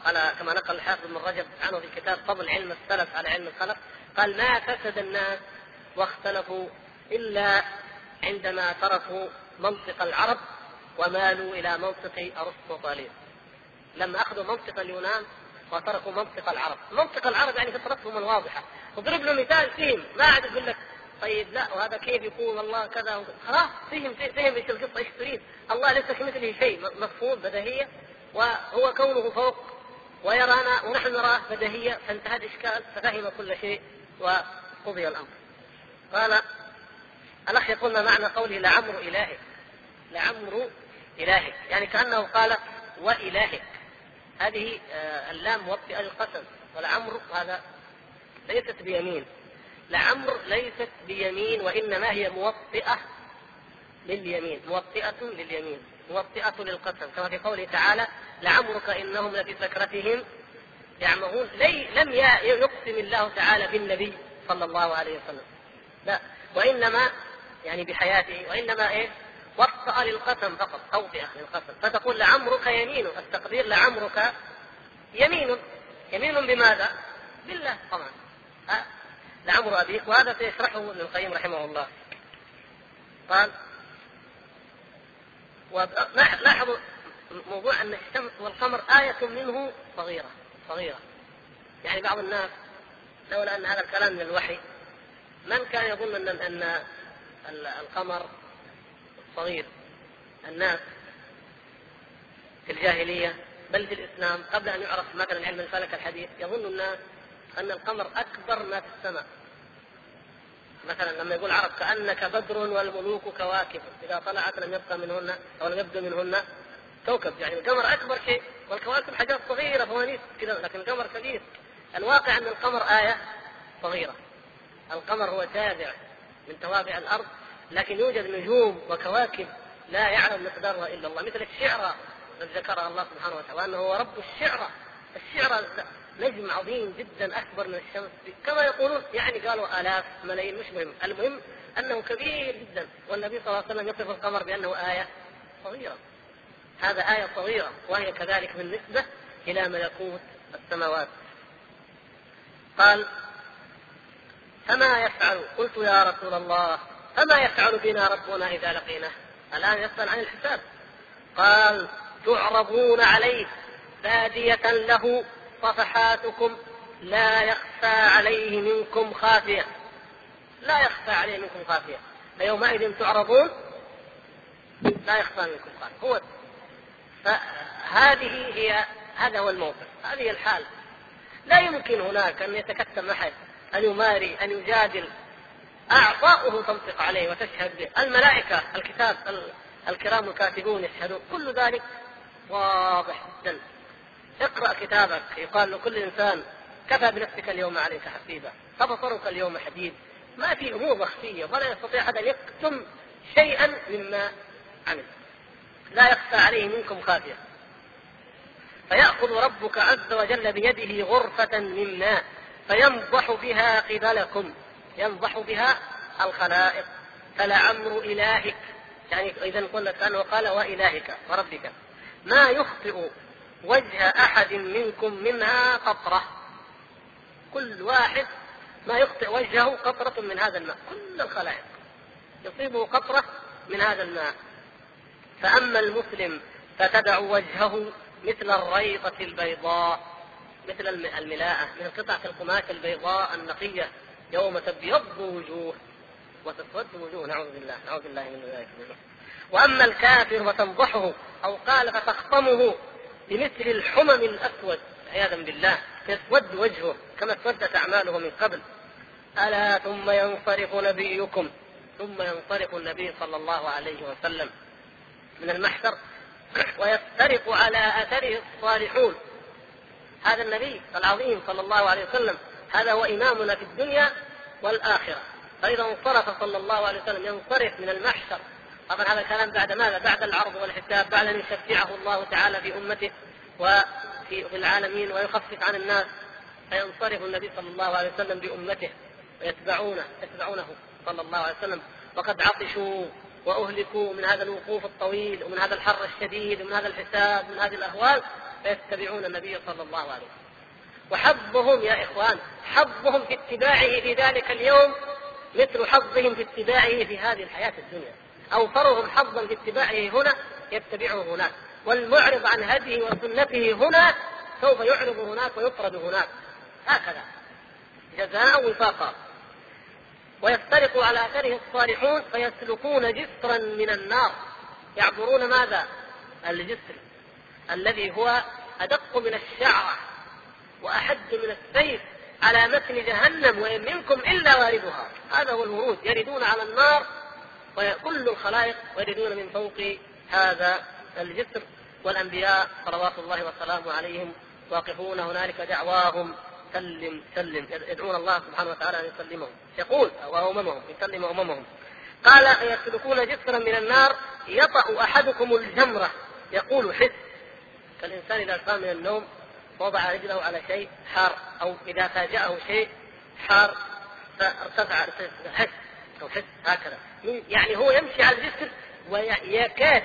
قال كما نقل الحافظ بن رجب عنه في كتاب فضل علم السلف على علم الخلف قال ما فسد الناس واختلفوا إلا عندما تركوا منطق العرب ومالوا إلى منطق ارسطو وطالب لما أخذوا منطق اليونان وتركوا منطق العرب، منطق العرب يعني فطرتهم الواضحة، اضرب له مثال فهم ما عاد يقول لك طيب لا وهذا كيف يكون؟ الله كذا. خلاص فهم فهم إيش القصة؟ إيش تريد، الله ليس كمثله شيء. مفهوم بديهية. وهو كونه فوق ويرانا ونحن نراه بديهية. فانتهى الإشكال ففهم كل شيء. وقضي الأمر. قال الاخ يقول ما معنى قوله لعمر إلهك. لعمر إلهك. يعني كأنه قال وإلهك. هذه آه، اللام موطئه للقسم ولعمر هذا ليست بيمين. لعمر ليست بيمين وإنما هي موطئة لليمين. موطئة لليمين. موطئة للقسم. كما في قوله تعالى لعمرك إنهم لفي سكرتهم يعمهون لي لم يقسم الله تعالى بالنبي صلى الله عليه وسلم. لا وإنما يعني بحياته وإنما إيه؟ وطأ للقسم فقط توطئة للقسم فتقول لعمرك يمين التقدير لعمرك يمين. يمين بماذا؟ بالله طبعا. ها؟ لعمر أبيك وهذا سيشرحه ابن القيم رحمه الله. قال لاحظوا موضوع أن الشمس والقمر آية منه صغيرة. صغيرة. يعني بعض الناس لولا أن هذا الكلام من الوحي من كان يظن أن أن القمر صغير؟ الناس في الجاهلية بل في الإسلام قبل أن يعرف مثلا علم الفلك الحديث يظن الناس أن القمر أكبر ما في السماء. مثلا لما يقول العرب كأنك بدر والملوك كواكب إذا طلعت لم يبقى منهن أو لم يبقى منهن كوكب. يعني القمر أكبر شيء. والكواكب حاجات صغيرة فوانيس كذا لكن القمر كبير. الواقع أن القمر آية صغيرة. القمر هو تابع من توابع الأرض لكن يوجد نجوم وكواكب لا يعلم مقدارها إلا الله مثل الشعرى الذي ذكرها الله سبحانه وتعالى وانه هو رب الشعرى الشعرى نجم عظيم جدا أكبر من الشمس كما يقولون يعني قالوا آلاف ملايين مش مهم. المهم أنه كبير جدا والنبي صلى الله عليه وسلم يصف القمر بأنه آية صغيرة. هذا آية صغيرة وهي كذلك بالنسبة إلى ملكوت السماوات. قال فما يفعل؟ قلت يا رسول الله فما يفعل بنا ربنا إذا لقيناه؟ الآن يسأل عن الحساب. قال تعرضون عليه بادية له صفحاتكم لا يخفى عليه منكم خافية. لا يخفى عليه منكم خافية فيومئذ تعرضون لا يخفى منكم خافية. هو فهذه هي هذا هو الموقف. هذه الحال. لا يمكن هناك أن يتكتم أحد أن يماري أن يجادل. أعضاؤه تنطق عليه وتشهد به. الملائكة الكتاب الكرام الكاتبون يشهدون. كل ذلك واضح جدا. اقرأ كتابك. يقال لكل إنسان كفى بنفسك اليوم عليك حسيبا. فبصرك اليوم حديد. ما في أمور مخفية ولا يستطيع أحد أن يكتم شيئا مما عمل. لا يخفى عليه منكم خافية. فيأخذ ربك عز وجل بيده غرفة من ماء فينضح بها قبلكم. ينضح بها الخلائق. فلعمر إلهك. يعني إذا قلنا كأنه قال وإلهك وربك. ما يخطئ وجه أحد منكم منها قطرة. كل واحد ما يخطئ وجهه قطرة من هذا الماء. كل الخلائق. يصيبه قطرة من هذا الماء. فأما المسلم فتدع وجهه مثل الريطة البيضاء مثل الملاءة من قطعة القماش البيضاء النقية يوم تبيض وجوه وتسود وجوه نعوذ بالله نعوذ بالله من ذلك. وأما الكافر فتنضحه أو قال فتخطمه بمثل الحمم الأسود عياذا بالله يسود وجهه كما اسودت أعماله من قبل. ألا ثم ينصرف نبيكم ثم ينصرف النبي صلى الله عليه وسلم. من المحشر ويفترق على اثره الصالحون. هذا النبي العظيم صلى الله عليه وسلم هذا هو إمامنا في الدنيا والآخرة. فإذا انصرف صلى الله عليه وسلم ينصرف من المحشر. طبعا هذا الكلام بعد ماذا؟ بعد العرض والحساب بعد أن يشفعه الله تعالى في أمته وفي العالمين ويخفف عن الناس. فينصرف النبي صلى الله عليه وسلم بأمته ويتبعونه يتبعونه صلى الله عليه وسلم. وقد عطشوا وأهلكوا من هذا الوقوف الطويل ومن هذا الحر الشديد ومن هذا الحساب ومن هذه الأهوال فيتبعون النبي صلى الله عليه وسلم. وحظهم يا إخوان حظهم في اتباعه في ذلك اليوم مثل حظهم في اتباعه في هذه الحياة الدنيا. أوفرهم حظا في اتباعه هنا يتبعه هناك. والمعرض عن هديه وسنته هنا سوف يعرض هناك ويطرد هناك. هكذا. جزاء وفاقا. ويفترق على اثره الصالحون فيسلكون جسرا من النار. يعبرون ماذا؟ الجسر الذي هو أدق من الشعرة وأحد من السيف على متن جهنم وإن منكم إلا واردها. هذا هو الورود. يردون على النار وكل الخلائق يردون من فوق هذا الجسر. والأنبياء صلوات الله وسلامه عليهم واقفون هنالك دعواهم سلم سلم يدعون الله سبحانه وتعالى أن يسلمهم. يقول واممهم يسلم أممهم. قال يسلكون جسرا من النار؟ يطأ أحدكم الجمرة. يقول حس. كالانسان إذا قام من النوم وضع رجله على شيء حار أو إذا فاجأه شيء حار فارتفع حس. أو حس هكذا. يعني هو يمشي على الجسر ويكاد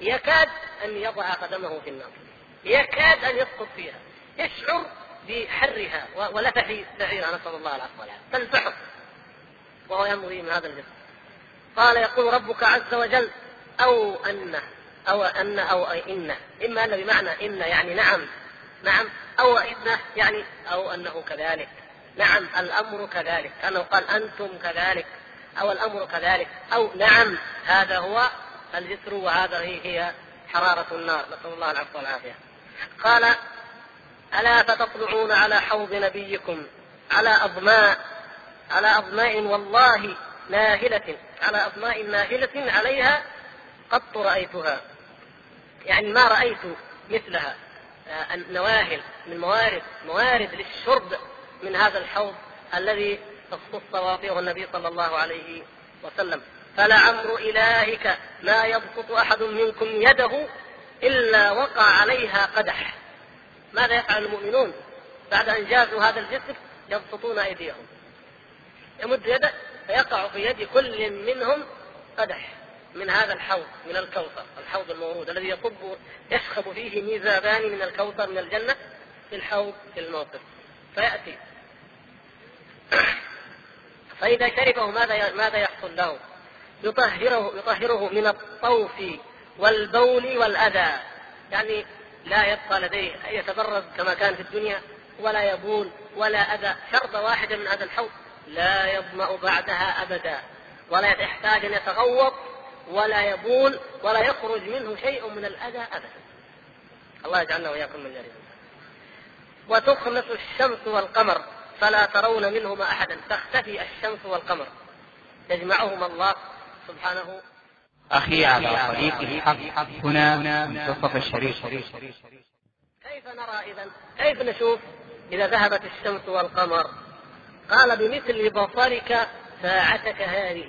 يكاد أن يضع قدمه في النار. يكاد أن يسقط فيها. يشعر بحرها ولفح سعيرها نسال الله العفو والعافية. تلفحه وهو يمضي من هذا الجسر قال يقول ربك عز وجل أو انه أو ان أو إن. إما أن بمعنى إن يعني نعم. نعم. أو انه يعني أو أنه كذلك. نعم. الأمر كذلك. كأنه قال أنتم كذلك. أو الأمر كذلك. أو نعم. هذا هو الجسر وهذا هي حرارة النار. نسأل الله العفو والعافية. قال ألا فتطلعون على حوض نبيكم على أظماء على أظماء والله ناهلة على أظماء ناهلة عليها قط رايتها يعني ما رأيت مثلها. النواهل من موارد موارد للشرب من هذا الحوض الذي اختص واطيه النبي صلى الله عليه وسلم. فلعمر إلهك ما يبسط أحد منكم يده إلا وقع عليها قدح. ماذا يفعل المؤمنون بعد أن جازوا هذا الجسر يبسطون أيديهم؟ يمد يده فيقع في يد كل منهم قدح من هذا الحوض من الكوثر الحوض المورود الذي يصب يشخب فيه ميزابان من الكوثر من الجنة في الحوض في الموقف. فيأتي. فإذا شربه ماذا ماذا يحصل له؟ يطهره يطهره من الطوف والبول والأذى. يعني لا يبقى لديه أن يتبرز كما كان في الدنيا ولا يبول ولا أذى شربة واحدة من هذا الحوض. لا يظمأ بعدها أبدا ولا يحتاج أن يتغوط ولا يبول ولا يخرج منه شيء من الأذى أبدا. الله يجعلنا وإياكم من ذلك وتخلص الشمس والقمر فلا ترون منهما أحدا. تختفي الشمس والقمر. يجمعهما الله سبحانه أخي على طريق الحق. هنا منتصف الشريف كيف نرى إذا؟ كيف نشوف إذا ذهبت الشمس والقمر؟ قال بمثل بصرك ساعتك هذه.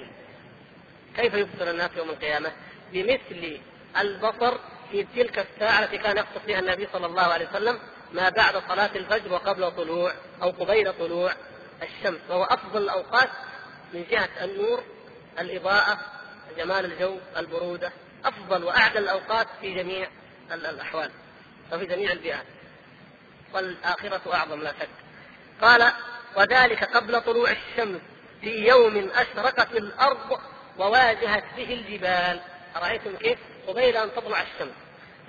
كيف يبصر الناس يوم القيامة؟ بمثل البصر في تلك الساعة التي كان يقصد فيها النبي صلى الله عليه وسلم ما بعد صلاة الفجر وقبل طلوع أو قبيل طلوع الشمس. وهو أفضل الأوقات من جهة النور الإضاءة جمال الجو البرودة أفضل وأعدل الأوقات في جميع الأحوال وفي جميع البيئات. والآخرة أعظم لا شك. قال وذلك قبل طلوع الشمس في يوم أشرقت الأرض وواجهت به الجبال. أرأيتم كيف؟ قبيل أن تطلع الشمس.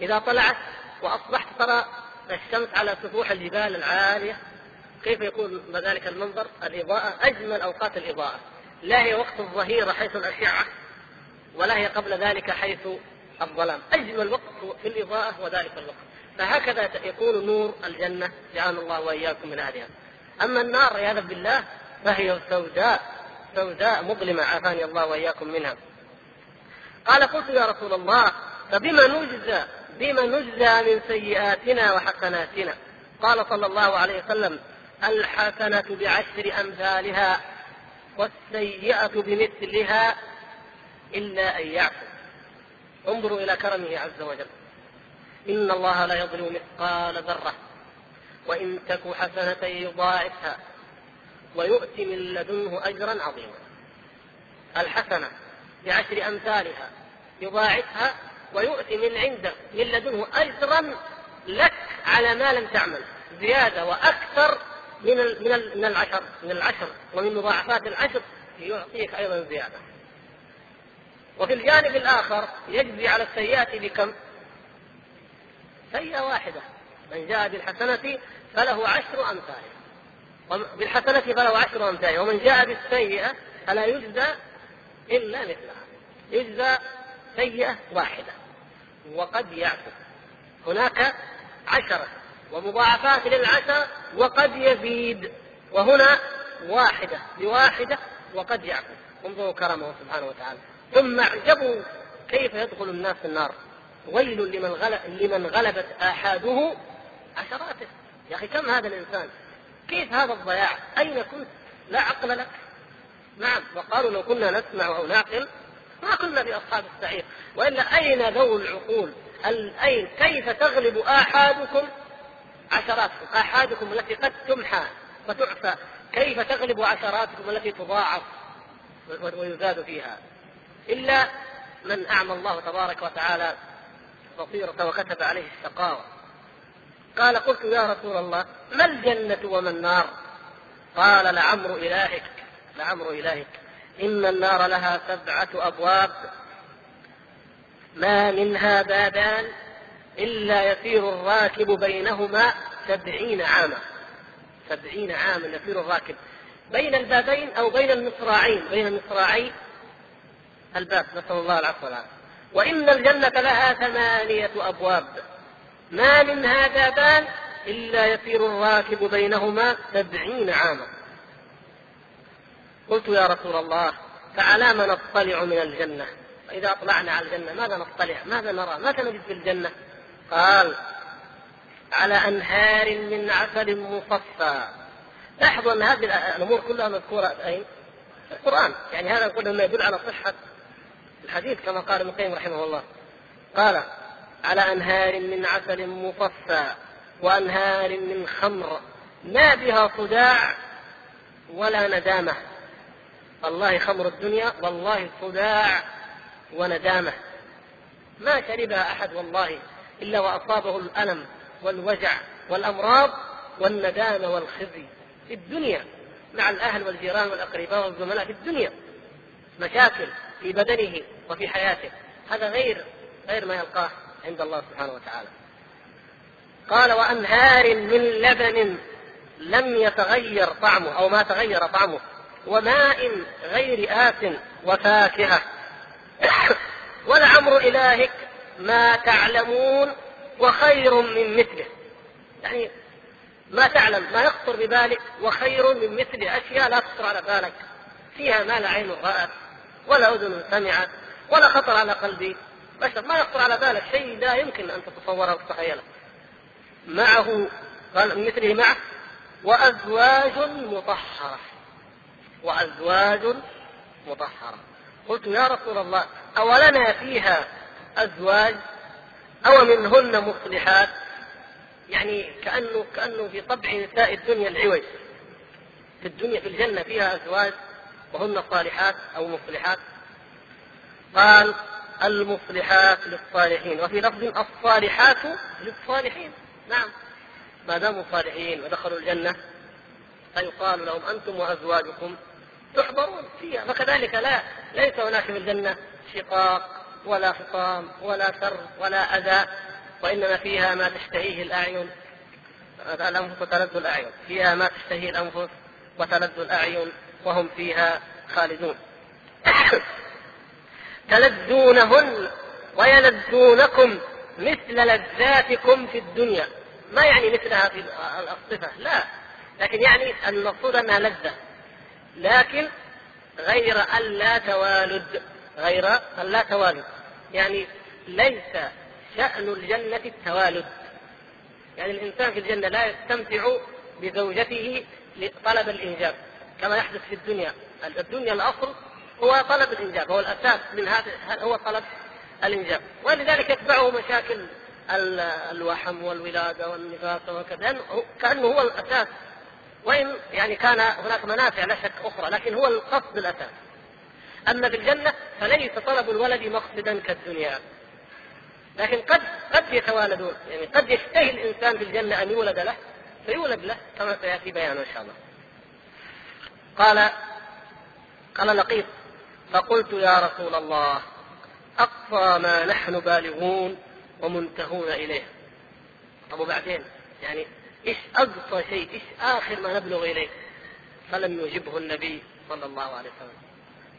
إذا طلعت وأصبحت ترى الشمس على سفوح الجبال العالية كيف يكون ذلك المنظر؟ الإضاءة أجمل أوقات الإضاءة. لا هي وقت الظهيرة حيث الأشعة. ولا هي قبل ذلك حيث الظلام. أجمل وقت في الإضاءة وذلك الوقت. فهكذا يكون نور الجنة جعلنا الله وإياكم من أهلها. أما النار عياذا بالله فهي سوداء سوداء مظلمة عافاني الله وإياكم منها. قال قلت يا رسول الله فبما نجزى بما نجزى من سيئاتنا وحسناتنا. قال صلى الله عليه وسلم الحسنة بعشر أمثالها والسيئة بمثلها إلا أن يعفو. انظروا إلى كرمه عز وجل. إن الله لا يظلم مثقال ذرة وإن تك حسنة يضاعفها ويؤتي من لدنه أجرا عظيما. الحسنة بعشر أمثالها يضاعفها ويؤتي من عنده من لدنه أجرا لك على ما لم تعمل. زيادة وأكثر من من من العشر من العشر ومن مضاعفات العشر يعطيك أيضا زيادة. وفي الجانب الآخر يجزي على السيئات بكم؟ سيئة واحدة. من جاء بالحسنة فله عشر أمثالها بالحسنة فله عشر أمثالها ومن جاء بالسيئة فلا يجزى إلا مثلها. يجزى سيئة واحدة. وقد يعفو. هناك عشرة. ومضاعفات للعشر وقد يزيد. وهنا واحدة. بواحدة وقد يعفو. انظروا كرمه سبحانه وتعالى. ثم اعجبوا كيف يدخل الناس النار. ويل لمن غلب لمن غلبت آحاده عشراته. يا أخي كم هذا الإنسان؟ كيف هذا الضياع؟ أين كنت؟ لا عقل لك. نعم وقالوا لو كنا نسمع أو نعقل ما كنا بأصحاب السعير. وإلا أين ذو العقول؟ أين كيف تغلب آحادكم عشراتكم؟ آحادكم التي قد تمحى وتعفى. كيف تغلب عشراتكم التي تضاعف ويزاد فيها؟ إلا من أعمى الله تبارك وتعالى بصيرة وكتب عليه الشقاوة. قال قلت يا رسول الله ما الجنة وما النار؟ قال لعمر إلهك لعمر إلهك. إن النار لها سبعة أبواب ما منها بابان إلا يسير الراكب بينهما سبعين عاما. سبعين عاما يسير الراكب. بين البابين أو بين المصراعين بين المصراعي الباب نسأل الله العفو والعافية. وإن الجنة لها ثمانية أبواب. ما منها بابان إلا يسير الراكب بينهما سبعين عاما. قلت يا رسول الله فعلى ما نطلع من الجنة؟ فإذا أطلعنا على الجنة ماذا نطلع؟ ماذا نرى؟ ماذا نجد في الجنة؟ قال على أنهار من عسل مصفى. لاحظوا أن هذه الأمور كلها مذكورة أين؟ في القرآن. يعني هذا نقول مما يدل على صحة الحديث كما قال ابن القيم رحمه الله. قال على أنهار من عسل مصفى وأنهار من خمر. ما بها صداع ولا ندامة. الله خمر الدنيا والله صداع وندامة. ما شربها أحد والله إلا وأصابه الألم والوجع والأمراض والندامة والخزي في الدنيا مع الأهل والجيران والأقرباء والزملاء في الدنيا. مشاكل في بدنه وفي حياته. هذا غير غير ما يلقاه عند الله سبحانه وتعالى. قال وأنهار من لبن لم يتغير طعمه أو ما تغير طعمه وماء غير آس وفاكهة. ولعمر إلهك ما تعلمون وخير من مثله. يعني ما تعلم ما يخطر ببالك وخير من مثل أشياء لا تخطر على بالك. فيها ما لا عين رأت ولا أذن سمعت ولا خطر على قلب بشر ما يخطر على بالك شيء لا يمكن أن تتصوره وتتخيله معه قال مثله معه وأزواج مطهرة. وأزواج مطهرة. قلت يا رسول الله أولنا فيها أزواج أو منهن مصلحات؟ يعني كأنه كأنه في طبع نساء الدنيا العوج. في الدنيا في الجنة فيها أزواج وهن صالحات أو مصلحات. قال المصلحات للصالحين وفي لفظ الصالحات للصالحين. نعم. ما داموا صالحين ودخلوا الجنة فيقال لهم أنتم وأزواجكم تحضرون فيها. فكذلك لا ليس هناك في الجنة شقاق ولا خصام ولا شر ولا أذى وإنما فيها ما تشتهيه الأعين. الأنفس وتلذ الأعين. فيها ما تشتهيه الأنفس وتلذ الأعين وهم فيها خالدون. تلذونهن ويلذونكم مثل لذاتكم في الدنيا. ما يعني مثلها في الصفة؟ لا. لكن يعني المقصود أنها لذة. لكن غير أن لا توالد غير أن لا توالد يعني ليس شأن الجنة التوالد. يعني الإنسان في الجنة لا يستمتع بزوجته لطلب الإنجاب كما يحدث في الدنيا. الدنيا الأصل هو طلب الإنجاب هو الأساس من هذا هو طلب الإنجاب. ولذلك يتبعه مشاكل الوحم والولادة والنفاس وكذا كأنه هو الأساس. وإن يعني كان هناك منافع لا شك أخرى لكن هو القصد الأساس. أما في الجنة فليس طلب الولد مقصدا كالدنيا. لكن قد قد يتوالدون يعني قد يشتهي الإنسان في الجنة أن يولد له فيولد له كما سيأتي بيانه إن شاء الله. قال قال لقيط فقلت يا رسول الله أقصى ما نحن بالغون ومنتهون إليه طب وبعدين يعني إيش أقصى شيء إيش آخر ما نبلغ إليه فلم يجبه النبي صلى الله عليه وسلم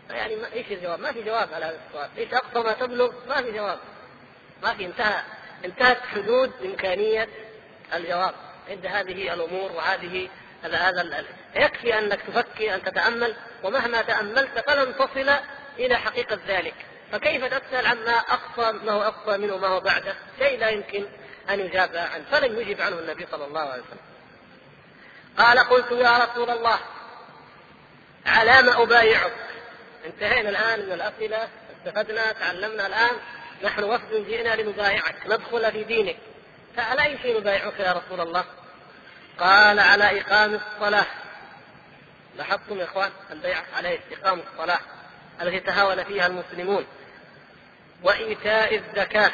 يعني ما إيش الجواب؟ ما في جواب على هذا السؤال، إيش أقصى ما تبلغ؟ ما في جواب. ما في انتهى انتهت حدود إمكانية الجواب عند هذه الأمور وهذه هذا هذا يكفي أنك تفكر أن تتأمل ومهما تأملت فلن تصل إلى حقيقة ذلك. فكيف تسأل عما اقصى ما هو اقصى منه ما هو بعده؟ شيء لا يمكن أن يجاب عنه فلم يجب عنه النبي صلى الله عليه وسلم. قال قلت يا رسول الله على ما أبايعك؟ انتهينا الآن من الأسئلة استفدنا تعلمنا الآن نحن وفد جئنا لنبايعك ندخل في دينك. فعلى اي شيء نبايعك يا رسول الله؟ قال على إقام الصلاة. لاحظتم يا إخوان البيعة على إقام الصلاة التي تهاون فيها المسلمون. وإيتاء الزكاة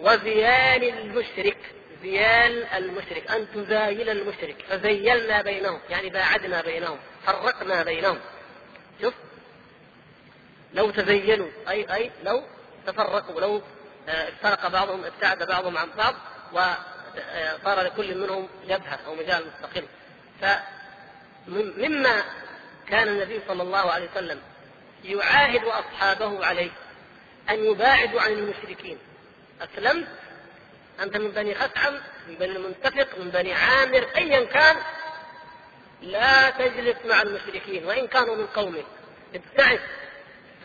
وزيان المشرك زيان المشرك. أن تزايل المشرك فزيلنا بينهم يعني باعدنا بينهم فرقنا بينهم. شوف لو تزينوا أي أي لو تفرقوا لو آه، افترق بعضهم ابتعد بعضهم عن بعض صار لكل منهم جبهة أو مجال مستقل. فمما كان النبي صلى الله عليه وسلم يعاهد أصحابه عليه أن يباعدوا عن المشركين. أسلمت؟ أنت من بني خثعم من بني المنتفق من بني عامر أيا كان. لا تجلس مع المشركين وإن كانوا من قومك. ابتعد.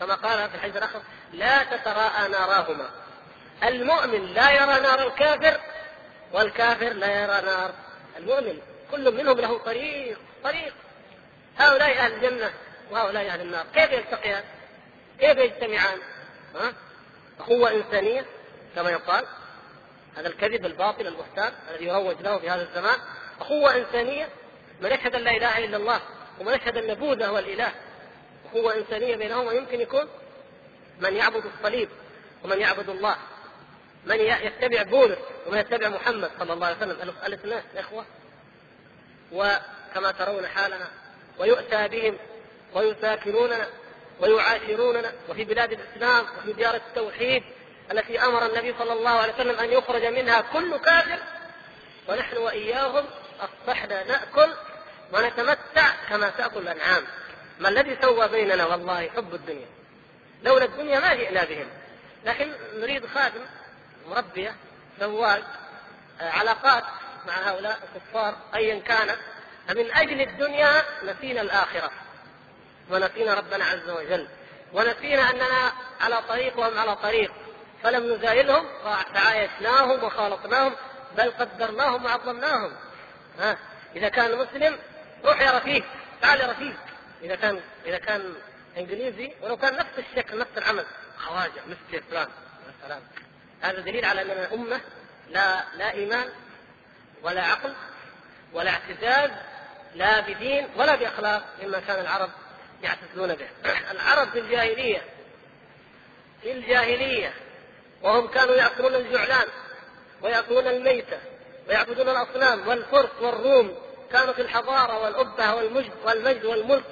كما قال في الحديث الآخر لا تتراءى ناراهما. المؤمن لا يرى نار الكافر والكافر لا يرى نار. المؤمن كل منهم له طريق طريق. هؤلاء أهل الجنة وهؤلاء أهل النار. كيف يلتقيان؟ كيف يجتمعان؟ ها؟ أخوة إنسانية كما يقال. هذا الكذب الباطل المحتال الذي يروج له في هذا الزمان. أخوة إنسانية من يشهد أن لا إله إلا الله ومن يشهد أن بوذا هو الإله أخوة إنسانية بينهما يمكن يكون من يعبد الصليب ومن يعبد الله. من يتبع بولس ومن يتبع محمد صلى الله عليه وسلم. الاثنين إخوة. وكما ترون حالنا ويؤتى بهم ويساكنوننا ويعاشروننا وفي بلاد الإسلام وفي ديار التوحيد التي أمر النبي صلى الله عليه وسلم أن يخرج منها كل كافر. ونحن وإياهم أصبحنا نأكل ونتمتع كما تأكل الأنعام. ما الذي سوى بيننا والله حب الدنيا؟ لولا الدنيا ما جئنا بهم. لكن نريد خادم مربية سواق آه، علاقات مع هؤلاء الكفار أيا كانت فمن أجل الدنيا نسينا الآخرة ونسينا ربنا عز وجل ونسينا أننا على طريق وهم على طريق فلم نزايلهم فعايشناهم وخالطناهم بل قدرناهم وعظمناهم. ها إذا كان مسلم روح يا رفيق تعال يا رفيق. إذا كان إذا كان إنجليزي ولو كان نفس الشكل نفس العمل. خواجة مثل فلان سلام هذا دليل على اننا امه لا لا إيمان ولا عقل ولا اعتزاز لا بدين ولا بأخلاق مما كان العرب يعتزون به. العرب في الجاهلية في الجاهلية وهم كانوا يأكلون الجعلان ويأكلون الميتة ويعبدون الأصنام والفرس والروم. كانوا في الحضارة والأبهة والمجد والمجد والملك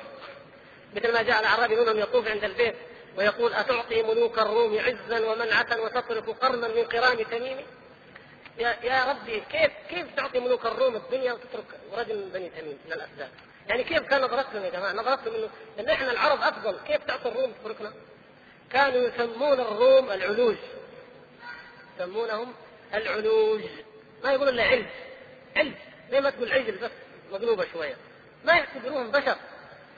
مثل ما جاء الأعرابي منهم يطوف عند البيت. ويقول أتعطي ملوك الروم عزا ومنعة وتصرف قرنا من قرام تميم؟ يا يا ربي كيف كيف تعطي ملوك الروم الدنيا وتترك رجل من بني تميم من الأسباب يعني كيف كان نظرتهم يا جماعة؟ نظرتهم إنه إن إحنا العرب أفضل كيف تعطي الروم تتركنا كانوا يسمون الروم العلوج. يسمونهم العلوج. ما يقولون إلا علج. علج. زي ما تقول عجل بس مقلوبة شوية. ما يعتبروهم بشر.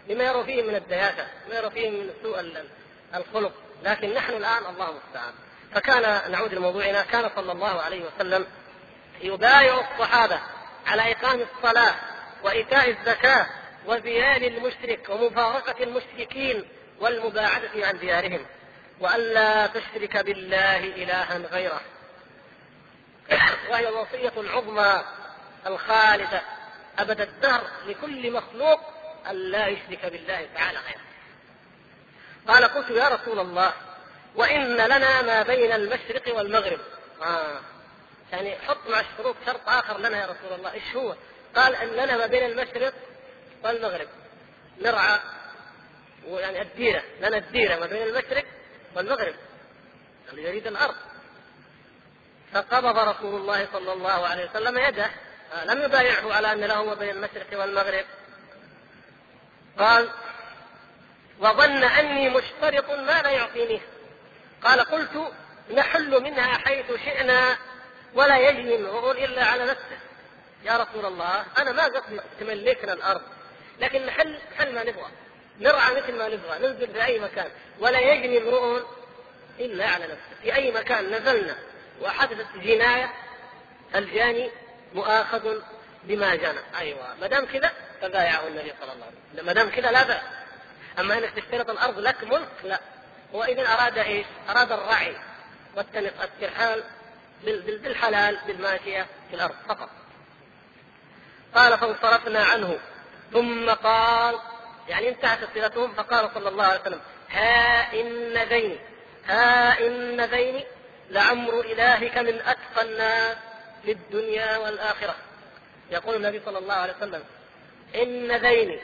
لما يروا فيهم من الدياثه ما يروا فيهم من سوء الخلق لكن نحن الآن الله المستعان. فكان نعود لموضوعنا كان صلى الله عليه وسلم يبايع الصحابة على إقام الصلاة وإيتاء الزكاة وزيال المشرك ومفارقة المشركين والمباعدة عن ديارهم والا تشرك بالله إلها غيره. وهي الوصية العظمى الخالده أبد الدهر لكل مخلوق أن لا يشرك بالله تعالى غيره. قال قلت يا رسول الله وإن لنا ما بين المشرق والمغرب. آه. يعني حط مع الشروط شرط آخر لنا يا رسول الله. إيش هو؟ قال أن لنا ما بين المشرق والمغرب. نرعى ويعني الديرة لنا الديرة ما بين المشرق والمغرب. اللي يريد الأرض. فقبض رسول الله صلى الله عليه وسلم يده. آه لم يبايعه على أن له ما بين المشرق والمغرب. قال وظن أني مشترط ما لا يعطينيه قال قلت نحل منها حيث شئنا ولا يجني العقول إلا على نفسه. يا رسول الله أنا ما قصدي تملكنا الأرض لكن نحل حل ما نبغى. نرعى مثل ما نبغى ننزل في أي مكان. ولا يجني امرؤ إلا على نفسه. في أي مكان نزلنا وحدثت جناية الجاني مؤاخذ بما جنى. أيوة ما دام كذا فبايعه النبي صلى الله عليه وسلم. ما دام كذا لا بأس. أما أنك تشترط الأرض لك ملك لا. هو إذا أراد إيش؟ أراد الرعي والترحال بالحلال بالماشية في الأرض فقط. قال فانصرفنا عنه. ثم قال يعني انتهت صلتهم فقال صلى الله عليه وسلم ها إن ذين ها إن ذين لعمر إلهك من أتقى الناس في الدنيا والآخرة. يقول النبي صلى الله عليه وسلم إن ذين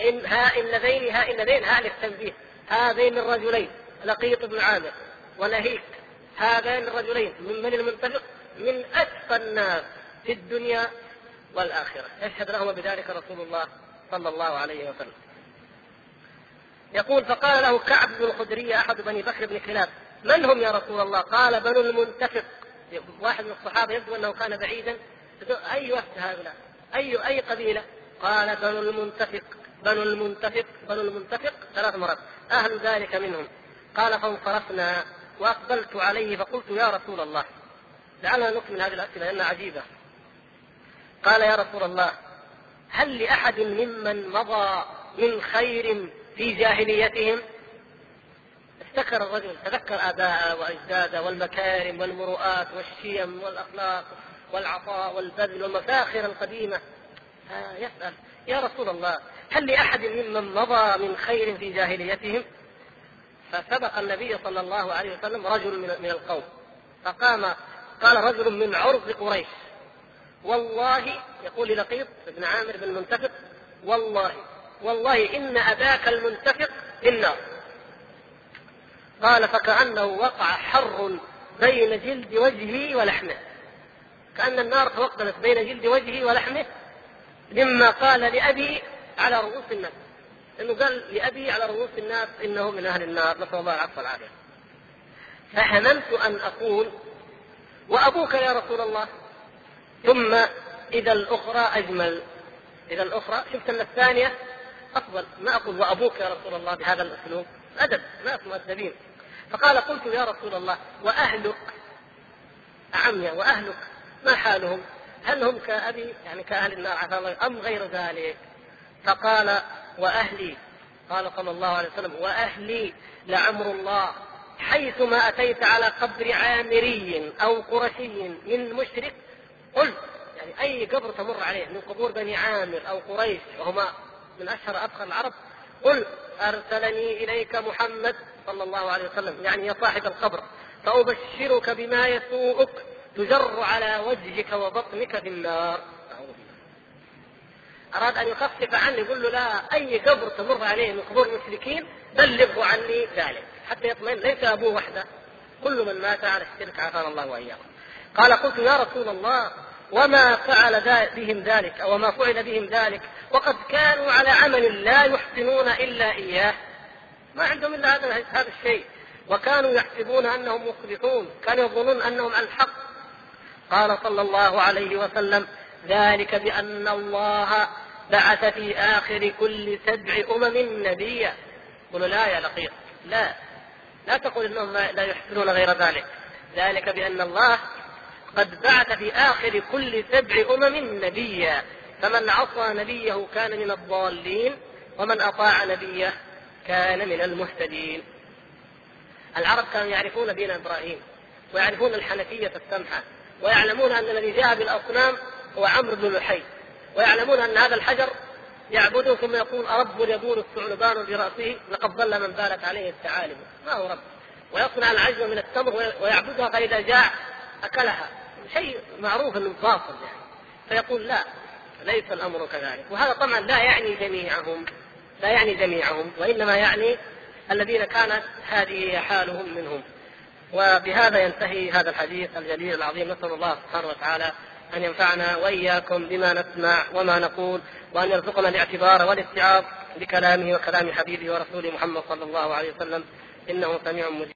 إن ها إن ذين ها إن ذين ها للتنبيه. هذين الرجلين لقيط بن عامر ونهيك هذين الرجلين من من المنتفق؟ من أتقى الناس في الدنيا والآخرة. يشهد لهما بذلك رسول الله صلى الله عليه وسلم. يقول فقال له كعب بن الخدري أحد بني بكر بن كلاب من هم يا رسول الله؟ قال بنو المنتفق. واحد من الصحابة يبدو أنه كان بعيدا. أي وفد هؤلاء؟ أي أي قبيلة؟ قال بنو المنتفق. بنو المنتفق بنو المنتفق ثلاث مرات. أهل ذلك منهم. قال فانصرفنا وأقبلت عليه فقلت يا رسول الله. لعلنا نكمل هذه الأسئلة لأنها عجيبة. قال يا رسول الله هل لأحد ممن مضى من خير في جاهليتهم؟ افتكر الرجل تذكر آباءه وأجداده والمكارم والمروءات والشيم والأخلاق والعطاء والبذل والمفاخر القديمة. يسأل يا رسول الله هل لأحد ممن مضى من خير في جاهليتهم؟ فسبق النبي صلى الله عليه وسلم رجل من القوم فقام قال رجل من عرض قريش والله يقول لقيط بن عامر بن المنتفق والله والله إن أباك المنتفق في النار. قال فكأنه وقع حر بين جلد وجهه ولحمه كأن النار توقدت بين جلد وجهه ولحمه مما قال لأبي على رؤوس الناس. إنه قال لأبي على رؤوس الناس انه من أهل النار. نسأل الله العفو والعافية. فهممت أن أقول وأبوك يا رسول الله. ثم إذا الأخرى أجمل. إذا الأخرى شفت أن الثانية أفضل. ما أقول وأبوك يا رسول الله بهذا الأسلوب. أدب. ناس مؤدبين. فقال قلت يا رسول الله وأهلك. أعمية وأهلك. ما حالهم؟ هل هم كأبي؟ يعني كأهل النار. عفا الله. أم غير ذلك؟ فقال وأهلي قال صلى الله عليه وسلم وأهلي لعمر الله حيثما أتيت على قبر عامري أو قرشي من مشرك قلت يعني أي قبر تمر عليه من قبور بني عامر أو قريش وهما من أشهر ابخر العرب قل أرسلني إليك محمد صلى الله عليه وسلم يعني يا صاحب القبر فأبشرك بما يسوءك تجر على وجهك وبطنك في النار أراد أن يخفف عنه يقول له لا أي قبر تمر عليه من قبور المشركين بلغه عني ذلك. حتى يطمئن ليس أبوه وحده كل من مات على الشرك عافانا الله وإياكم. قال قلت يا رسول الله وما فعل بهم ذلك أو ما فعل بهم ذلك وقد كانوا على عمل لا يحسنون إلا إياه. ما عندهم إلا هذا هذا الشيء. وكانوا يحسبون أنهم مخلصون كانوا يظنون أنهم على الحق. قال صلى الله عليه وسلم ذلك بأن الله بعث في آخر كل سبع أمم نبيا. قل لا يا لقيط. لا. لا تقول إنهم لا يحسنون غير ذلك. ذلك بأن الله قد بعث في آخر كل سبع أمم نبيا. فمن عصى نبيه كان من الضالين ومن أطاع نبيه كان من المهتدين. العرب كانوا يعرفون دين إبراهيم ويعرفون الحنفية السمحة ويعلمون أن الذي جاء بالأصنام هو عمرو بن لحي. ويعلمون أن هذا الحجر يعبده ثم يقول أرب يبول الثعلبان برأسه لقد ضل من بالت عليه الثعالب ما هو رب؟ ويصنع العجوة من التمر ويعبدها فإذا جاع أكلها. شيء معروف أنه باطل يعني. فيقول لا ليس الأمر كذلك. وهذا طبعا لا يعني جميعهم لا يعني جميعهم وإنما يعني الذين كانت هذه حالهم منهم. وبهذا ينتهي هذا الحديث الجليل العظيم. نسأل الله سبحانه وتعالى أن ينفعنا وإياكم بما نسمع وما نقول وأن يرزقنا الاعتبار والاستيعاب بكلامه وكلام حبيبه ورسوله محمد صلى الله عليه وسلم. إنه سميع مجيب.